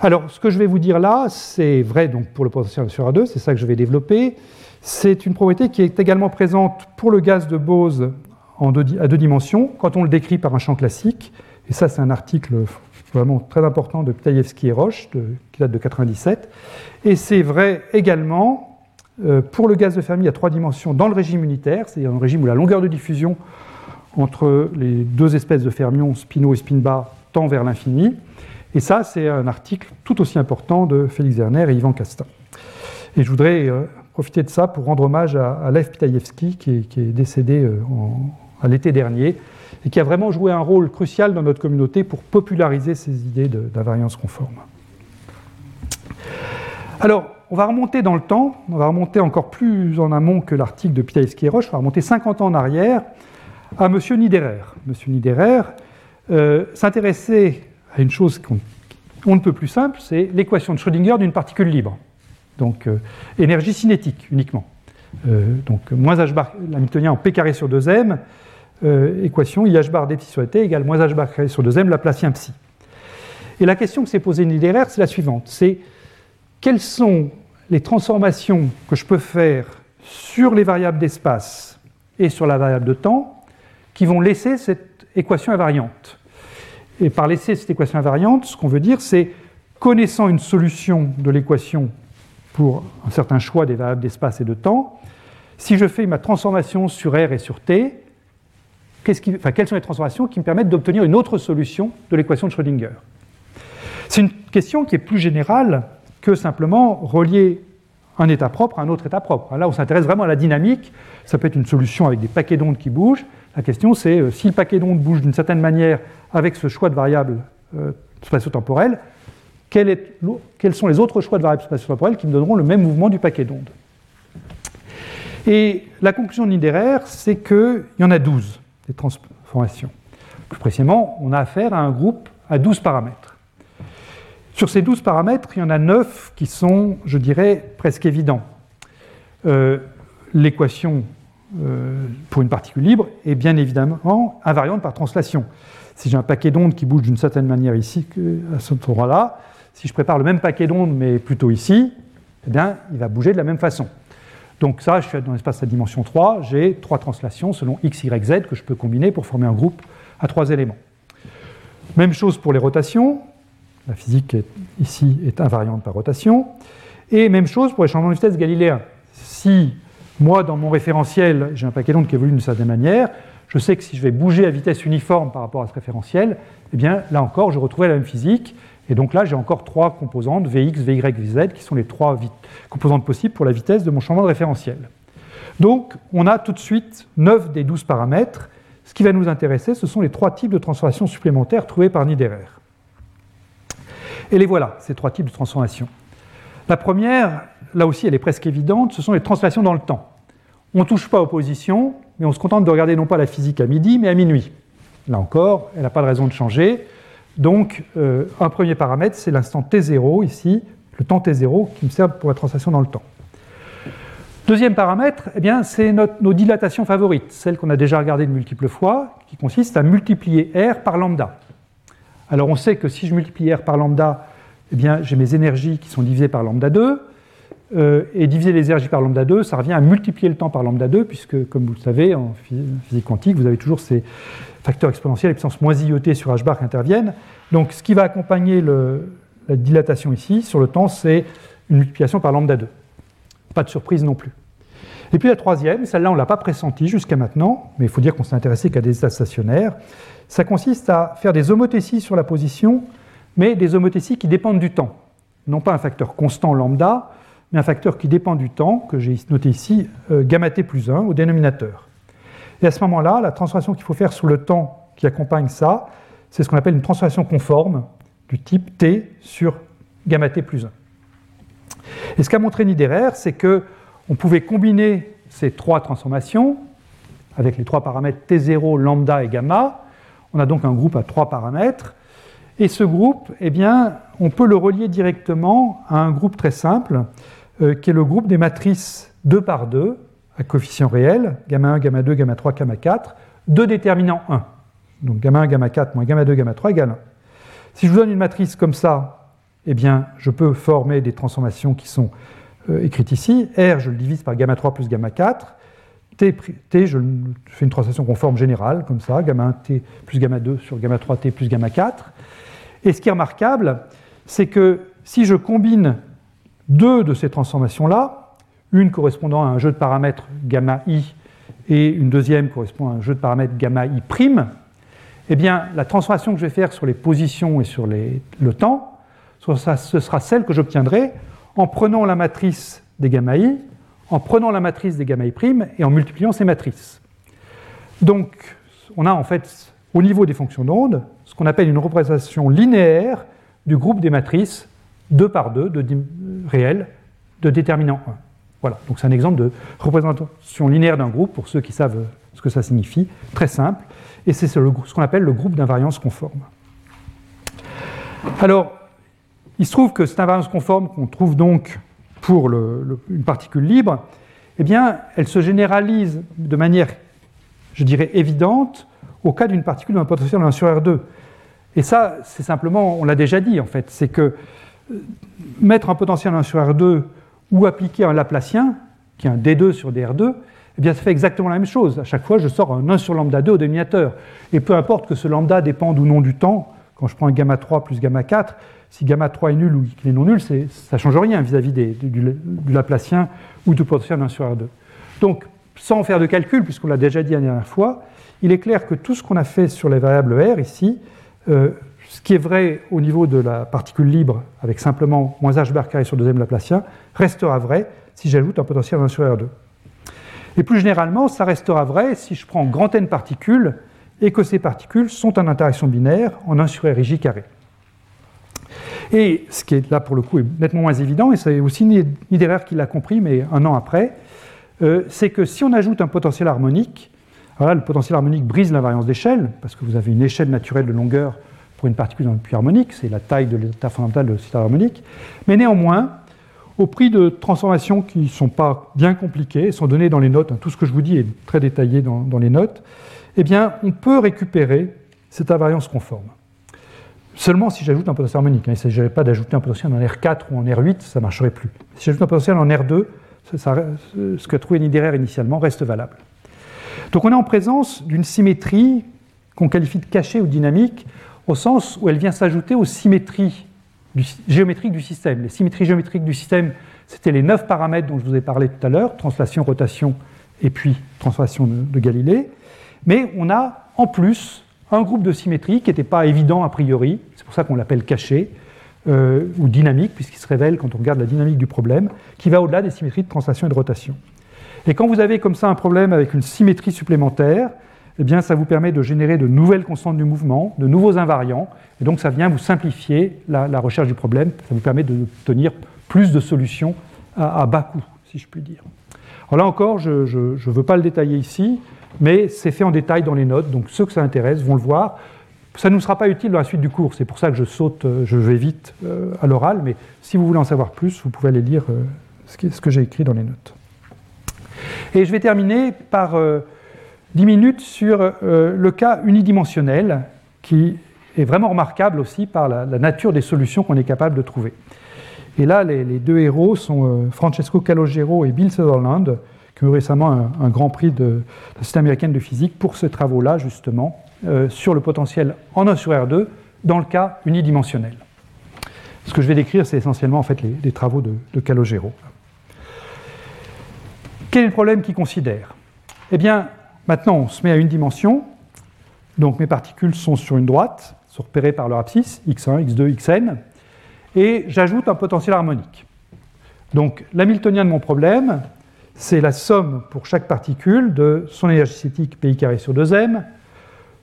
Alors, ce que je vais vous dire là, c'est vrai donc pour le potentiel en 1 sur R2, c'est ça que je vais développer. C'est une propriété qui est également présente pour le gaz de Bose à deux dimensions quand on le décrit par un champ classique. Et ça, c'est un article vraiment très important de Ptaïevski et Roche, qui date de 97. Et c'est vrai également euh, pour le gaz de Fermi à trois dimensions dans le régime unitaire, c'est-à-dire un régime où la longueur de diffusion entre les deux espèces de fermions, spinot et spin tend vers l'infini. Et ça, c'est un article tout aussi important de Félix Werner et Ivan Castin. Et je voudrais euh, profiter de ça pour rendre hommage à, Lev Pitaïevski, qui, est décédé euh, en, l'été dernier, et qui a vraiment joué un rôle crucial dans notre communauté pour populariser ces idées d'invariance conforme. Alors, on va remonter dans le temps, on va remonter encore plus en amont que l'article de Piaïski et on va remonter 50 ans en arrière à M. Niederer. M. Niederer euh, s'intéressait à une chose qu'on ne peut plus simple, c'est l'équation de Schrödinger d'une particule libre. Donc, euh, énergie cinétique uniquement. Euh, donc, moins h bar, l'hamiltonien en p carré sur 2m, euh, équation IH bar d psi sur t égale moins H bar sur 2m Laplacien psi. Et la question que s'est posée Niederer, c'est la suivante c'est quelles sont les transformations que je peux faire sur les variables d'espace et sur la variable de temps qui vont laisser cette équation invariante. Et par laisser cette équation invariante, ce qu'on veut dire, c'est connaissant une solution de l'équation pour un certain choix des variables d'espace et de temps, si je fais ma transformation sur R et sur T, quelles sont les transformations qui me permettent d'obtenir une autre solution de l'équation de Schrödinger? C'est une question qui est plus générale que simplement relier un état propre à un autre état propre. Là, on s'intéresse vraiment à la dynamique. Ça peut être une solution avec des paquets d'ondes qui bougent. La question, c'est euh, si le paquet d'ondes bouge d'une certaine manière avec ce choix de variables euh, spatio-temporelles, quels sont les autres choix de variables spatio-temporelles qui me donneront le même mouvement du paquet d'ondes? Et la conclusion de Niederer, c'est qu'il y en a 12 des transformations. Plus précisément, on a affaire à un groupe à 12 paramètres. Sur ces 12 paramètres, il y en a 9 qui sont, je dirais, presque évidents. Euh, l'équation euh, pour une particule libre est bien évidemment invariante par translation. Si j'ai un paquet d'ondes qui bouge d'une certaine manière ici, à ce endroit-là, si je prépare le même paquet d'ondes mais plutôt ici, eh bien, il va bouger de la même façon. Donc ça, je suis dans l'espace à dimension 3, j'ai trois translations selon x, y, z que je peux combiner pour former un groupe à trois éléments. Même chose pour les rotations. La physique ici est invariante par rotation. Et même chose pour les changements de vitesse galiléens. Si moi, dans mon référentiel, j'ai un paquet d'ondes qui évolue d'une certaine manière, je sais que si je vais bouger à vitesse uniforme par rapport à ce référentiel, eh bien là encore, je retrouverai la même physique. Et donc là, j'ai encore trois composantes, Vx, Vy, Vz, qui sont les trois composantes possibles pour la vitesse de mon changement de référentiel. Donc, on a tout de suite 9 des 12 paramètres. Ce qui va nous intéresser, ce sont les trois types de transformations supplémentaires trouvés par Niederer. Et les voilà, ces trois types de transformations. La première, là aussi, elle est presque évidente, ce sont les transformations dans le temps. On ne touche pas aux positions, mais on se contente de regarder non pas la physique à midi, mais à minuit. Là encore, elle n'a pas de raison de changer. Donc, euh, un premier paramètre, c'est l'instant t0 ici, le temps t0 qui me sert pour la translation dans le temps. Deuxième paramètre, eh bien, c'est nos dilatations favorites, celles qu'on a déjà regardées de multiples fois, qui consistent à multiplier R par lambda. Alors on sait que si je multiplie R par lambda, eh bien, j'ai mes énergies qui sont divisées par lambda 2, euh, et diviser les énergies par lambda 2, ça revient à multiplier le temps par lambda 2, puisque, comme vous le savez, en physique quantique, vous avez toujours ces facteurs exponentiels et puissance moins IoT sur h bar qui interviennent. Donc ce qui va accompagner la dilatation ici, sur le temps, c'est une multiplication par lambda 2. Pas de surprise non plus. Et puis la troisième, celle-là on ne l'a pas pressentie jusqu'à maintenant, mais il faut dire qu'on s'est intéressé qu'à des états stationnaires. Ça consiste à faire des homothéties sur la position, mais des homothéties qui dépendent du temps. Non pas un facteur constant lambda, mais un facteur qui dépend du temps, que j'ai noté ici, euh, gamma t plus 1 au dénominateur. Et à ce moment-là, la transformation qu'il faut faire sur le temps qui accompagne ça, c'est ce qu'on appelle une transformation conforme du type t sur gamma t plus 1. Et ce qu'a montré Niederer, c'est qu'on pouvait combiner ces trois transformations avec les trois paramètres T0, lambda et gamma. On a donc un groupe à trois paramètres. Et ce groupe, eh bien, on peut le relier directement à un groupe très simple, euh, qui est le groupe des matrices 2 par 2, à coefficient réel, gamma 1, gamma 2, gamma 3, gamma 4, de déterminant 1. Donc gamma 1, gamma 4 moins gamma 2, gamma 3 égale 1. Si je vous donne une matrice comme ça, eh bien, je peux former des transformations qui sont euh, écrites ici. R, je le divise par gamma 3 plus gamma 4. T, T, je fais une transformation conforme générale, comme ça, gamma 1 T plus gamma 2 sur gamma 3 T plus gamma 4. Et ce qui est remarquable, c'est que si je combine deux de ces transformations-là, une correspondant à un jeu de paramètres gamma i et une deuxième correspond à un jeu de paramètres gamma i prime, eh bien, la transformation que je vais faire sur les positions et sur le temps ce sera celle que j'obtiendrai en prenant la matrice des gamma i, en prenant la matrice des gamma i prime et en multipliant ces matrices. Donc, on a en fait, au niveau des fonctions d'onde, qu'on appelle une représentation linéaire du groupe des matrices 2 par 2 de, de déterminant 1. Voilà, donc c'est un exemple de représentation linéaire d'un groupe, pour ceux qui savent ce que ça signifie, très simple, et c'est ce, qu'on appelle le groupe d'invariance conforme. Alors, il se trouve que cette invariance conforme qu'on trouve donc pour une particule libre, eh bien, elle se généralise de manière, je dirais, évidente au cas d'une particule d'un potentiel de 1 sur R2. Et ça, c'est simplement, on l'a déjà dit en fait, c'est que euh, mettre un potentiel 1 sur R2 ou appliquer un Laplacien, qui est un D2 sur DR2, eh bien, ça fait exactement la même chose. À chaque fois, je sors un 1 sur lambda 2 au dénominateur. Et peu importe que ce lambda dépende ou non du temps, quand je prends un gamma 3 plus gamma 4, si gamma 3 est nul ou qu'il est non nul, ça ne change rien vis-à-vis du, Laplacien ou du potentiel 1 sur R2. Donc, sans faire de calcul, puisqu'on l'a déjà dit la dernière fois, il est clair que tout ce qu'on a fait sur les variables R ici, euh, ce qui est vrai au niveau de la particule libre, avec simplement moins h bar carré sur le deuxième Laplacien, restera vrai si j'ajoute un potentiel 1 sur R2. Et plus généralement, ça restera vrai si je prends grand N particules et que ces particules sont en interaction binaire en 1 sur RJ carré. Et ce qui est là pour le coup est nettement moins évident, et c'est aussi Niederer qui l'a compris, mais un an après, euh, c'est que si on ajoute un potentiel harmonique, le potentiel harmonique brise l'invariance d'échelle, parce que vous avez une échelle naturelle de longueur pour une particule d'un puits harmonique, c'est la taille de l'état fondamental de le système harmonique, mais néanmoins, au prix de transformations qui ne sont pas bien compliquées, sont données dans les notes, hein, tout ce que je vous dis est très détaillé dans, dans les notes, eh bien, on peut récupérer cette invariance conforme. Seulement si j'ajoute un potentiel harmonique. Hein. Il ne s'agirait pas d'ajouter un potentiel en R4 ou en R8, ça ne marcherait plus. Si j'ajoute un potentiel en R2, ce qu'a trouvé Niederer initialement reste valable. Donc on est en présence d'une symétrie qu'on qualifie de cachée ou dynamique, au sens où elle vient s'ajouter aux symétries géométriques du système. Les symétries géométriques du système, c'était les neuf paramètres dont je vous ai parlé tout à l'heure, translation, rotation et puis translation de Galilée. Mais on a en plus un groupe de symétrie qui n'était pas évident a priori, c'est pour ça qu'on l'appelle caché, euh, ou dynamique, puisqu'il se révèle quand on regarde la dynamique du problème, qui va au-delà des symétries de translation et de rotation. Et quand vous avez comme ça un problème avec une symétrie supplémentaire, eh bien, ça vous permet de générer de nouvelles constantes du mouvement, de nouveaux invariants, et donc ça vient vous simplifier la, recherche du problème, ça vous permet d'obtenir plus de solutions à, bas coût, si je puis dire. Alors là encore, je ne veux pas le détailler ici, mais c'est fait en détail dans les notes, donc ceux que ça intéresse vont le voir. Ça ne nous sera pas utile dans la suite du cours, c'est pour ça que je saute, euh, je vais vite euh, à l'oral, mais si vous voulez en savoir plus, vous pouvez aller lire euh, ce que j'ai écrit dans les notes. Et je vais terminer par 10 minutes sur le cas unidimensionnel, qui est vraiment remarquable aussi par la, nature des solutions qu'on est capable de trouver. Et là, les, deux héros sont Francesco Calogero et Bill Sutherland, qui ont eu récemment un, grand prix de, la Société américaine de physique pour ce travaux-là, justement, euh, sur le potentiel en 1 sur R2 dans le cas unidimensionnel. Ce que je vais décrire, c'est essentiellement en fait les, travaux de, Calogero. Quel est le problème qu'il considère? Eh bien, maintenant, on se met à une dimension. Donc mes particules sont sur une droite, sont repérées par leur abscisse, x1, x2, xn, et j'ajoute un potentiel harmonique. Donc l'hamiltonien de mon problème, c'est la somme pour chaque particule de son énergie cinétique pi carré sur 2m,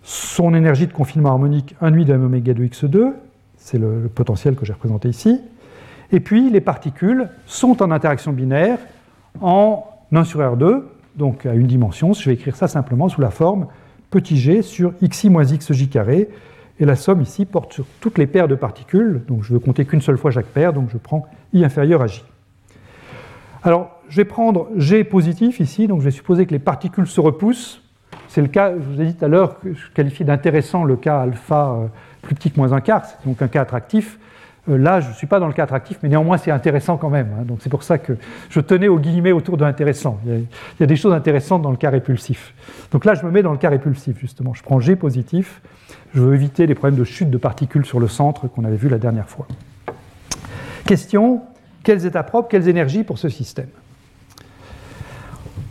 son énergie de confinement harmonique 1 de m oméga de x2, c'est le, potentiel que j'ai représenté ici, et puis les particules sont en interaction binaire en 1 sur R2, donc à une dimension, je vais écrire ça simplement sous la forme petit g sur xi moins xj carré, et la somme ici porte sur toutes les paires de particules, donc je veux compter qu'une seule fois chaque paire, donc je prends i inférieur à j. Alors, je vais prendre g positif ici, donc je vais supposer que les particules se repoussent, c'est le cas, je vous ai dit tout à l'heure, que je qualifie d'intéressant le cas alpha euh, plus petit que moins un quart, c'est donc un cas attractif. Euh, là, je ne suis pas dans le cas attractif, mais néanmoins, c'est intéressant quand même. Hein. donc c'est pour ça que je tenais aux guillemets autour de intéressant. Il y, a, des choses intéressantes dans le cas répulsif. Donc là, je me mets dans le cas répulsif, justement. Je prends G positif. Je veux éviter les problèmes de chute de particules sur le centre qu'on avait vu la dernière fois. Question quels états propres, quelles énergies pour ce système?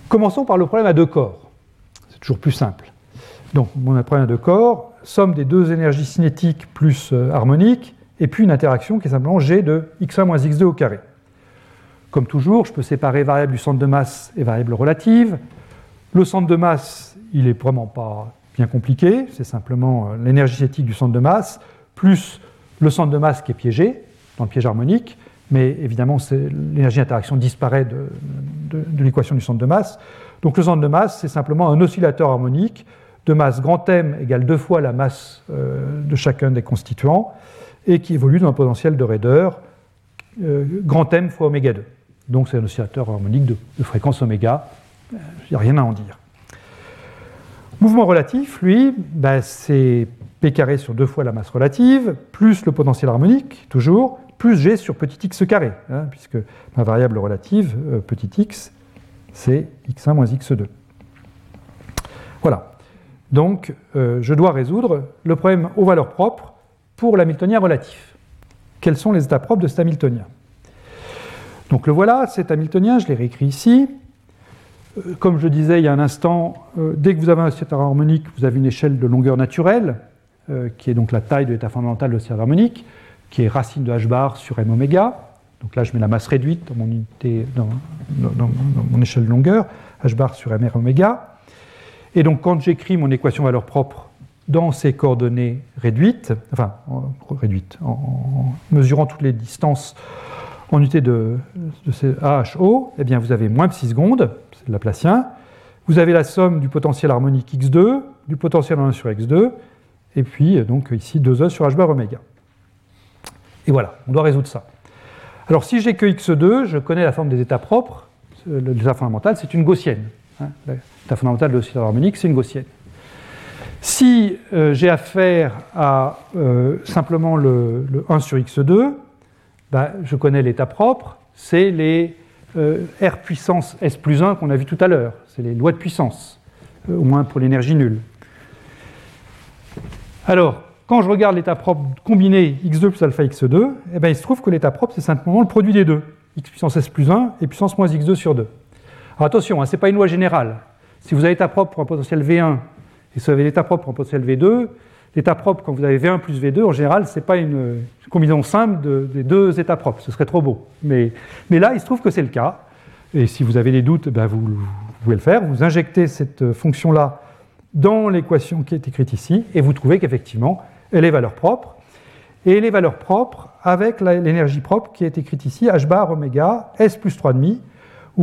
Commençons par le problème à deux corps toujours plus simple. Donc, mon problème de corps, somme des deux énergies cinétiques plus euh, harmoniques, et puis une interaction qui est simplement G de x1 moins x2 au carré. Comme toujours, je peux séparer variable du centre de masse et variable relative. Le centre de masse, il n'est vraiment pas bien compliqué, c'est simplement euh, l'énergie cinétique du centre de masse, plus le centre de masse qui est piégé, dans le piège harmonique, mais évidemment l'énergie d'interaction disparaît de l'équation du centre de masse. Donc le centre de masse, c'est simplement un oscillateur harmonique de masse grand M égale deux fois la masse euh, de chacun des constituants et qui évolue dans un potentiel de raideur euh, grand M fois oméga 2. Donc c'est un oscillateur harmonique de, fréquence oméga, il n'y a rien à en dire. Mouvement relatif, lui, ben, c'est P carré sur deux fois la masse relative, plus le potentiel harmonique, toujours, plus G sur petit x carré, hein, puisque ma variable relative, euh, petit x, c'est x1 moins x2. Voilà. Donc, euh, je dois résoudre le problème aux valeurs propres pour l'hamiltonien relatif. Quels sont les états propres de cet hamiltonien? Donc, le voilà, cet hamiltonien, je l'ai réécrit ici. Euh, comme je disais il y a un instant, euh, dès que vous avez un oscillateur harmonique, vous avez une échelle de longueur naturelle, qui est donc la taille de l'état fondamental de l'oscillateur harmonique, qui est racine de h bar sur m oméga. Donc là, je mets la masse réduite dans mon unité, dans, mon échelle de longueur, h bar sur mr oméga. Et donc, quand j'écris mon équation valeur propre dans ces coordonnées réduites, enfin réduites, en, mesurant toutes les distances en unité de, de ces AHO, eh bien vous avez moins psi secondes, c'est le Laplacien. Vous avez la somme du potentiel harmonique x2, du potentiel en 1 sur x2, et puis donc ici 2e sur h bar oméga. Et voilà, on doit résoudre ça. Alors si j'ai que x2, je connais la forme des états propres. L'état fondamental, c'est une gaussienne. Hein. L'état fondamental de l'oscillateur harmonique, c'est une gaussienne. Si euh, j'ai affaire à euh, simplement le, 1 sur x2, bah, je connais l'état propre, c'est les euh, R puissance S plus 1 qu'on a vu tout à l'heure. C'est les lois de puissance, au moins pour l'énergie nulle. Alors, quand je regarde l'état propre combiné x2 plus alpha x2, eh ben, il se trouve que l'état propre, c'est simplement le produit des deux, x puissance s plus 1 et puissance moins x2 sur 2. Alors attention, hein, ce n'est pas une loi générale. Si vous avez l'état propre pour un potentiel V1 et si vous avez l'état propre un potentiel V2, l'état propre, quand vous avez V1 plus V2, en général, ce n'est pas une combinaison simple des deux états propres. Ce serait trop beau. Mais, là, il se trouve que c'est le cas. Et si vous avez des doutes, ben vous, vous, pouvez le faire. Vous injectez cette fonction-là dans l'équation qui est écrite ici, et vous trouvez qu'effectivement, elle est valeur propre. Et les valeurs propres avec l'énergie propre qui est écrite ici, h bar oméga, s plus 3,5, où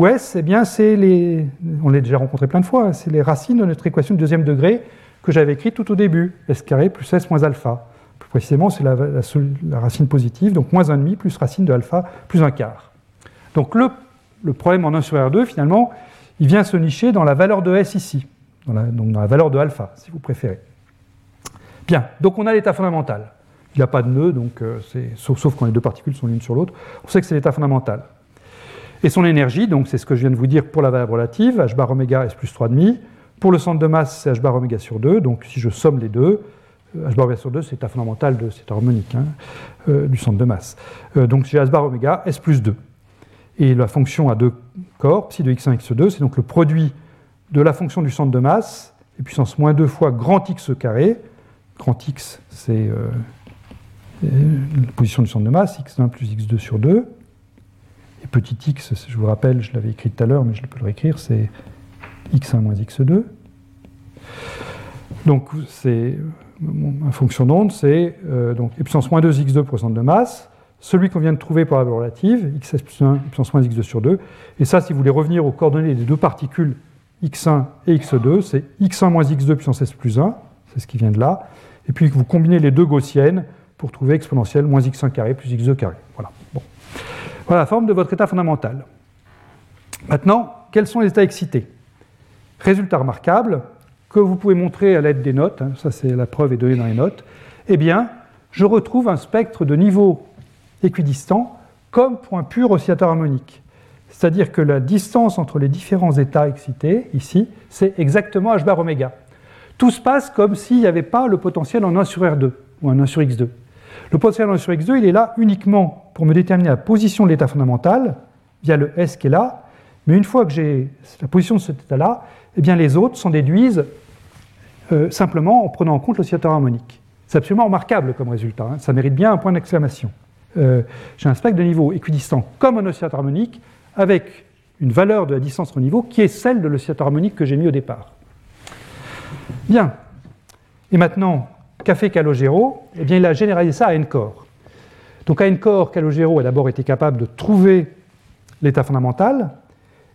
s, eh bien, c'est les, on l'a déjà rencontré plein de fois, c'est les racines de notre équation de deuxième degré que j'avais écrite tout au début, s carré plus s moins alpha. Plus précisément, c'est la, racine positive, donc moins 1,5 plus racine de alpha plus 1 quart. Donc le, problème en 1 sur R2, finalement, il vient se nicher dans la valeur de s ici, dans la, donc dans la valeur de alpha, si vous préférez. Bien, donc on a l'état fondamental. Il n'y a pas de nœud, donc, euh, sauf, quand les deux particules sont l'une sur l'autre. On sait que c'est l'état fondamental. Et son énergie, donc c'est ce que je viens de vous dire pour la variable relative, h bar oméga s plus 3,5. Pour le centre de masse, c'est h bar oméga sur 2. Donc si je somme les deux, h bar oméga sur 2, c'est l'état fondamental de cette harmonique hein, euh, du centre de masse. Euh, donc j'ai h bar oméga s plus 2. Et la fonction à deux corps, psi de x1, x2, c'est donc le produit de la fonction du centre de masse, et puissance moins 2 fois grand x carré. Grand x, c'est la position du centre de masse, x1 plus x2 sur 2. Et petit x, je vous rappelle, je l'avais écrit tout à l'heure, mais je peux le réécrire, c'est x1 moins x2. Donc, c'est ma fonction d'onde, c'est euh, donc puissance moins 2 x2 pour centre de masse, celui qu'on vient de trouver pour la relative, xs plus 1, puissance moins x2 sur 2. Et ça, si vous voulez revenir aux coordonnées des deux particules x1 et x2, c'est x1 moins x2 puissance s plus 1, c'est ce qui vient de là. Et puis vous combinez les deux gaussiennes, pour trouver exponentielle moins x1 carré plus x2 carré. Voilà. Voilà la forme de votre état fondamental. Maintenant, quels sont les états excités? Résultat remarquable que vous pouvez montrer à l'aide des notes, hein, ça c'est la preuve est donnée dans les notes, eh bien, je retrouve un spectre de niveau équidistant comme pour un pur oscillateur harmonique. C'est-à-dire que la distance entre les différents états excités, ici, c'est exactement h bar oméga. Tout se passe comme s'il n'y avait pas le potentiel en 1 sur R2 ou en 1 sur X2. Le potentiel 1 sur x2, il est là uniquement pour me déterminer la position de l'état fondamental, via le S qui est là, mais une fois que j'ai la position de cet état-là, eh bien les autres s'en déduisent euh, simplement en prenant en compte l'oscillateur harmonique. C'est absolument remarquable comme résultat, hein. ça mérite bien un point d'exclamation. Euh, j'ai un spectre de niveau équidistant comme un oscillateur harmonique, avec une valeur de la distance au niveau qui est celle de l'oscillateur harmonique que j'ai mis au départ. Bien. Et maintenant, qu'a fait Calogero Eh bien, il a généralisé ça à Encore. Donc, à Encore, Calogero a d'abord été capable de trouver l'état fondamental.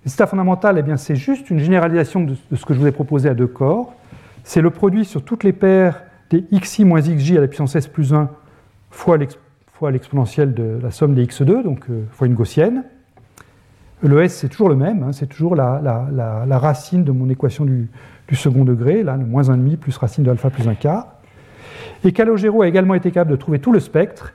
L'état fondamental, eh c'est juste une généralisation de, ce que je vous ai proposé à deux corps. C'est le produit sur toutes les paires des xi moins xj à la puissance s plus 1 fois l'exponentielle de la somme des x2, donc euh, fois une gaussienne. Le s, c'est toujours le même, hein, c'est toujours la, racine de mon équation du, du second degré, là, le moins 1,5 plus racine de alpha plus 1 quart. Et Calogero a également été capable de trouver tout le spectre.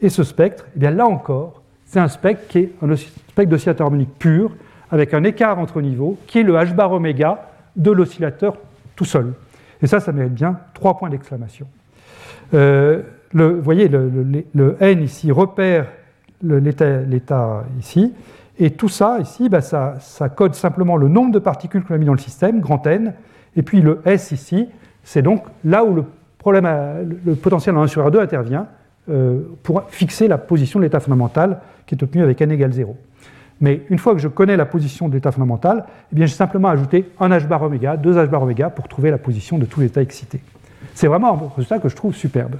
Et ce spectre, eh bien là encore, c'est un spectre qui est un spectre d'oscillateur harmonique pur, avec un écart entre niveaux, qui est le h bar oméga de l'oscillateur tout seul. Et ça, ça mérite bien trois points d'exclamation. Euh, vous voyez, le, n ici repère l'état ici, et tout ça ici, bah, ça, ça, code simplement le nombre de particules qu'on a mis dans le système, grand N, et puis le S ici, c'est donc là où le le potentiel en 1 sur R2 intervient euh, pour fixer la position de l'état fondamental qui est obtenu avec n égale 0. Mais une fois que je connais la position de l'état fondamental, eh j'ai simplement ajouté un h bar oméga, deux h bar oméga pour trouver la position de tout l'état excité. C'est vraiment un résultat que je trouve superbe.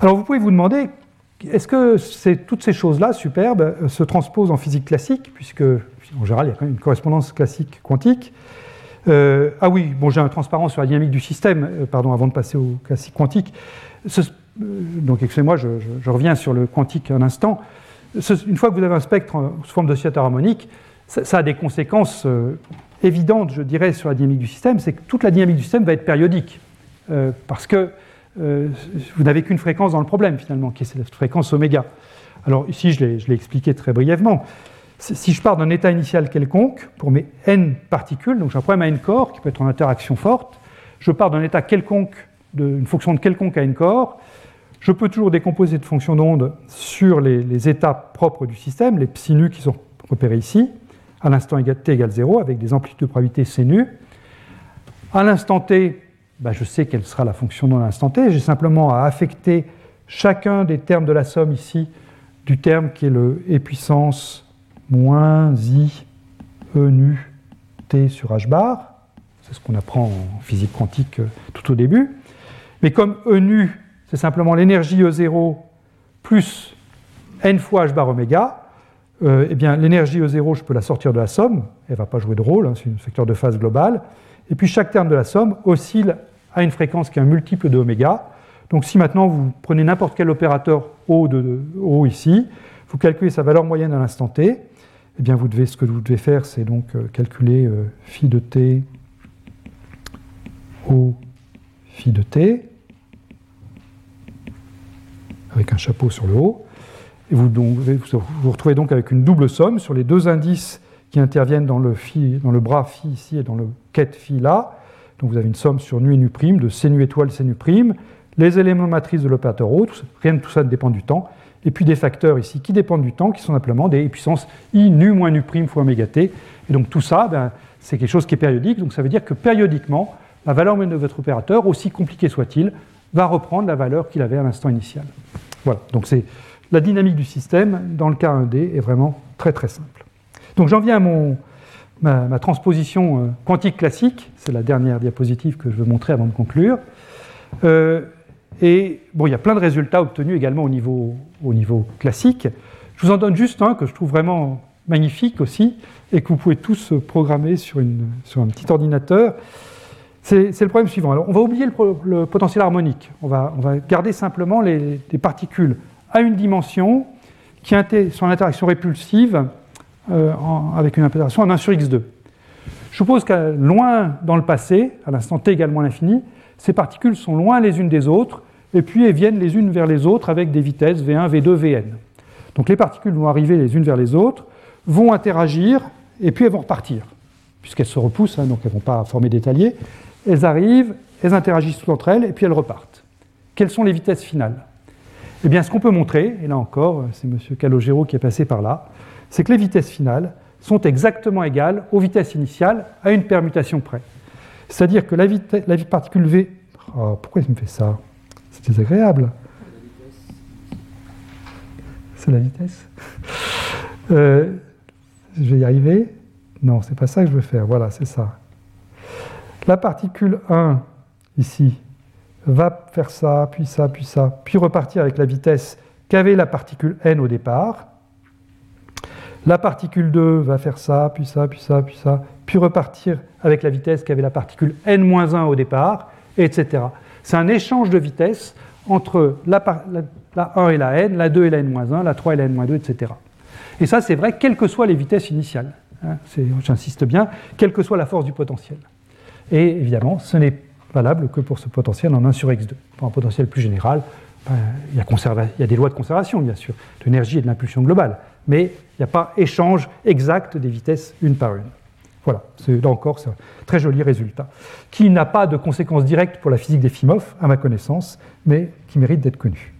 Alors vous pouvez vous demander, est-ce que toutes ces choses-là superbes euh, se transposent en physique classique, puisque en général il y a quand même une correspondance classique quantique euh, ah oui, bon, j'ai un transparent sur la dynamique du système, euh, pardon, avant de passer au classique quantique. Euh, donc, excusez-moi, je, reviens sur le quantique un instant. une fois que vous avez un spectre sous forme d'oscillateur harmonique, ça, a des conséquences évidentes, je dirais, sur la dynamique du système. C'est que toute la dynamique du système va être périodique. parce que vous n'avez qu'une fréquence dans le problème, finalement, qui est cette fréquence oméga. Alors, ici, je l'ai expliqué très brièvement si je pars d'un état initial quelconque, pour mes n particules, donc j'ai un problème à n corps qui peut être en interaction forte, je pars d'un état quelconque, d'une fonction de quelconque à n corps, je peux toujours décomposer de fonctions d'onde sur les, états propres du système, les psi nu qui sont repérés ici, à l'instant t égale 0, avec des amplitudes de probabilité c nu. À l'instant t, bah, je sais quelle sera la fonction dans l'instant t. J'ai simplement à affecter chacun des termes de la somme ici du terme qui est le e puissance moins i e nu t sur h bar. C'est ce qu'on apprend en physique quantique euh, tout au début. Mais comme e nu, c'est simplement l'énergie E0 plus n fois h bar oméga, euh, eh bien l'énergie E0, je peux la sortir de la somme, elle ne va pas jouer de rôle, hein, c'est un facteur de phase global. Et puis chaque terme de la somme oscille à une fréquence qui est un multiple de oméga. Donc si maintenant vous prenez n'importe quel opérateur O, de, O ici, vous calculez sa valeur moyenne à l'instant t, eh bien vous devez, ce que vous devez faire, c'est donc euh, calculer euh, phi de t O phi de t, avec un chapeau sur le haut. Et vous vous retrouvez donc avec une double somme sur les deux indices qui interviennent dans le, phi, dans le bras phi ici et dans le quête phi là. Donc vous avez une somme sur nu et nu prime de c nu étoile c nu prime, les éléments matrices de l'opérateur O, rien de tout ça ne dépend du temps, et puis des facteurs ici qui dépendent du temps, qui sont simplement des puissances i nu moins nu prime fois oméga t. Et donc tout ça, ben, c'est quelque chose qui est périodique, donc ça veut dire que périodiquement, la valeur de votre opérateur, aussi compliqué soit-il, va reprendre la valeur qu'il avait à l'instant initial. Voilà, donc c'est la dynamique du système dans le cas 1D est vraiment très très simple. Donc j'en viens à mon, ma, transposition euh, quantique classique, c'est la dernière diapositive que je veux montrer avant de conclure. Euh, et bon, il y a plein de résultats obtenus également au niveau, au niveau classique. Je vous en donne juste un que je trouve vraiment magnifique aussi, et que vous pouvez tous programmer sur, un petit ordinateur. C'est le problème suivant. Alors, on va oublier le, potentiel harmonique. On va, garder simplement les, particules à une dimension qui sont en interaction répulsive euh, avec une interaction en 1 sur x2. Je suppose qu'à loin dans le passé, à l'instant t égale moins l'infini, ces particules sont loin les unes des autres, et puis elles viennent les unes vers les autres avec des vitesses v1, v2, vn. Donc les particules vont arriver les unes vers les autres, vont interagir, et puis elles vont repartir, puisqu'elles se repoussent, hein, donc elles ne vont pas former d'étalier. Elles arrivent, elles interagissent toutes entre elles, et puis elles repartent. Quelles sont les vitesses finales? Eh bien, ce qu'on peut montrer, et là encore, c'est M. Calogero qui est passé par là, c'est que les vitesses finales sont exactement égales aux vitesses initiales à une permutation près. C'est-à-dire que la, la particule V. Oh, pourquoi il me fait ça? C'est désagréable. C'est la vitesse euh, Je vais y arriver Non, c'est pas ça que je veux faire. Voilà, c'est ça. La particule 1, ici, va faire ça, puis ça, puis ça, puis repartir avec la vitesse qu'avait la particule n au départ. La particule 2 va faire ça, puis ça, puis ça, puis ça, puis repartir avec la vitesse qu'avait la particule n-1 au départ, etc. C'est un échange de vitesse entre la, 1 et la n, la 2 et la n-1, la 3 et la n-2, etc. Et ça, c'est vrai, quelles que soient les vitesses initiales. Hein, j'insiste bien, quelle que soit la force du potentiel. Et évidemment, ce n'est valable que pour ce potentiel en 1 sur x2. Pour un potentiel plus général, ben, il, y a des lois de conservation, bien sûr, de l'énergie et de l'impulsion globale, mais il n'y a pas échange exact des vitesses une par une. Voilà, là encore, c'est un très joli résultat, qui n'a pas de conséquences directes pour la physique des FIMOF, à ma connaissance, mais qui mérite d'être connu.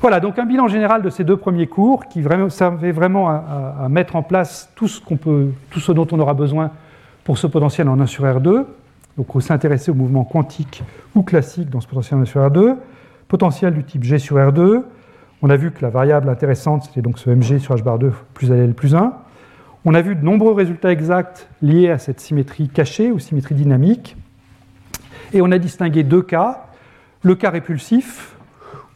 Voilà, donc un bilan général de ces deux premiers cours qui servait vraiment à, mettre en place tout ce, dont on aura besoin pour ce potentiel en 1 sur R2. Donc, on s'intéresser au mouvement quantique ou classique dans ce potentiel en 1 sur R2. Potentiel du type G sur R2. On a vu que la variable intéressante, c'était donc ce mg sur h bar 2 plus L plus 1. On a vu de nombreux résultats exacts liés à cette symétrie cachée ou symétrie dynamique. Et on a distingué deux cas. Le cas répulsif,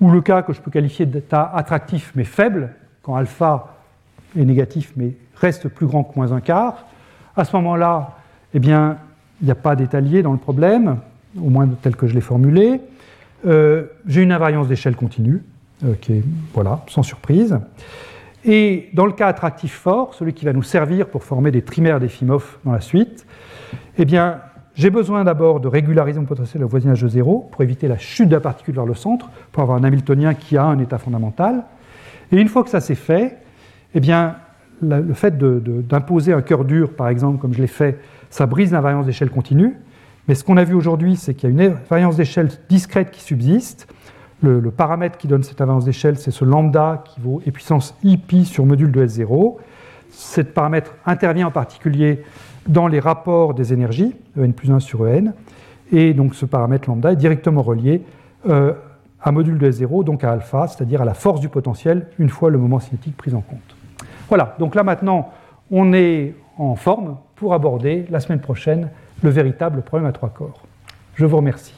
ou le cas que je peux qualifier d'état attractif mais faible, quand alpha est négatif mais reste plus grand que moins un quart. À ce moment-là, eh bien, il n'y a pas d'état lié dans le problème, au moins tel que je l'ai formulé. Euh, j'ai une invariance d'échelle continue, euh, qui est, voilà, sans surprise. Et dans le cas attractif fort, celui qui va nous servir pour former des trimères d'Efimov dans la suite, eh bien, j'ai besoin d'abord de régulariser mon potentiel au voisinage de zéro pour éviter la chute de la particule vers le centre, pour avoir un Hamiltonien qui a un état fondamental. Et une fois que ça s'est fait, eh bien, le fait d'imposer un cœur dur, par exemple, comme je l'ai fait, ça brise l'invariance d'échelle continue. Mais ce qu'on a vu aujourd'hui, c'est qu'il y a une variance d'échelle discrète qui subsiste, le, paramètre qui donne cette avance d'échelle, c'est ce lambda qui vaut e puissance i pi sur module de S0. Ce paramètre intervient en particulier dans les rapports des énergies, En plus 1 sur En. Et donc ce paramètre lambda est directement relié euh, à module de S0, donc à alpha, c'est-à-dire à la force du potentiel, une fois le moment cinétique pris en compte. Voilà, donc là maintenant, on est en forme pour aborder la semaine prochaine le véritable problème à trois corps. Je vous remercie.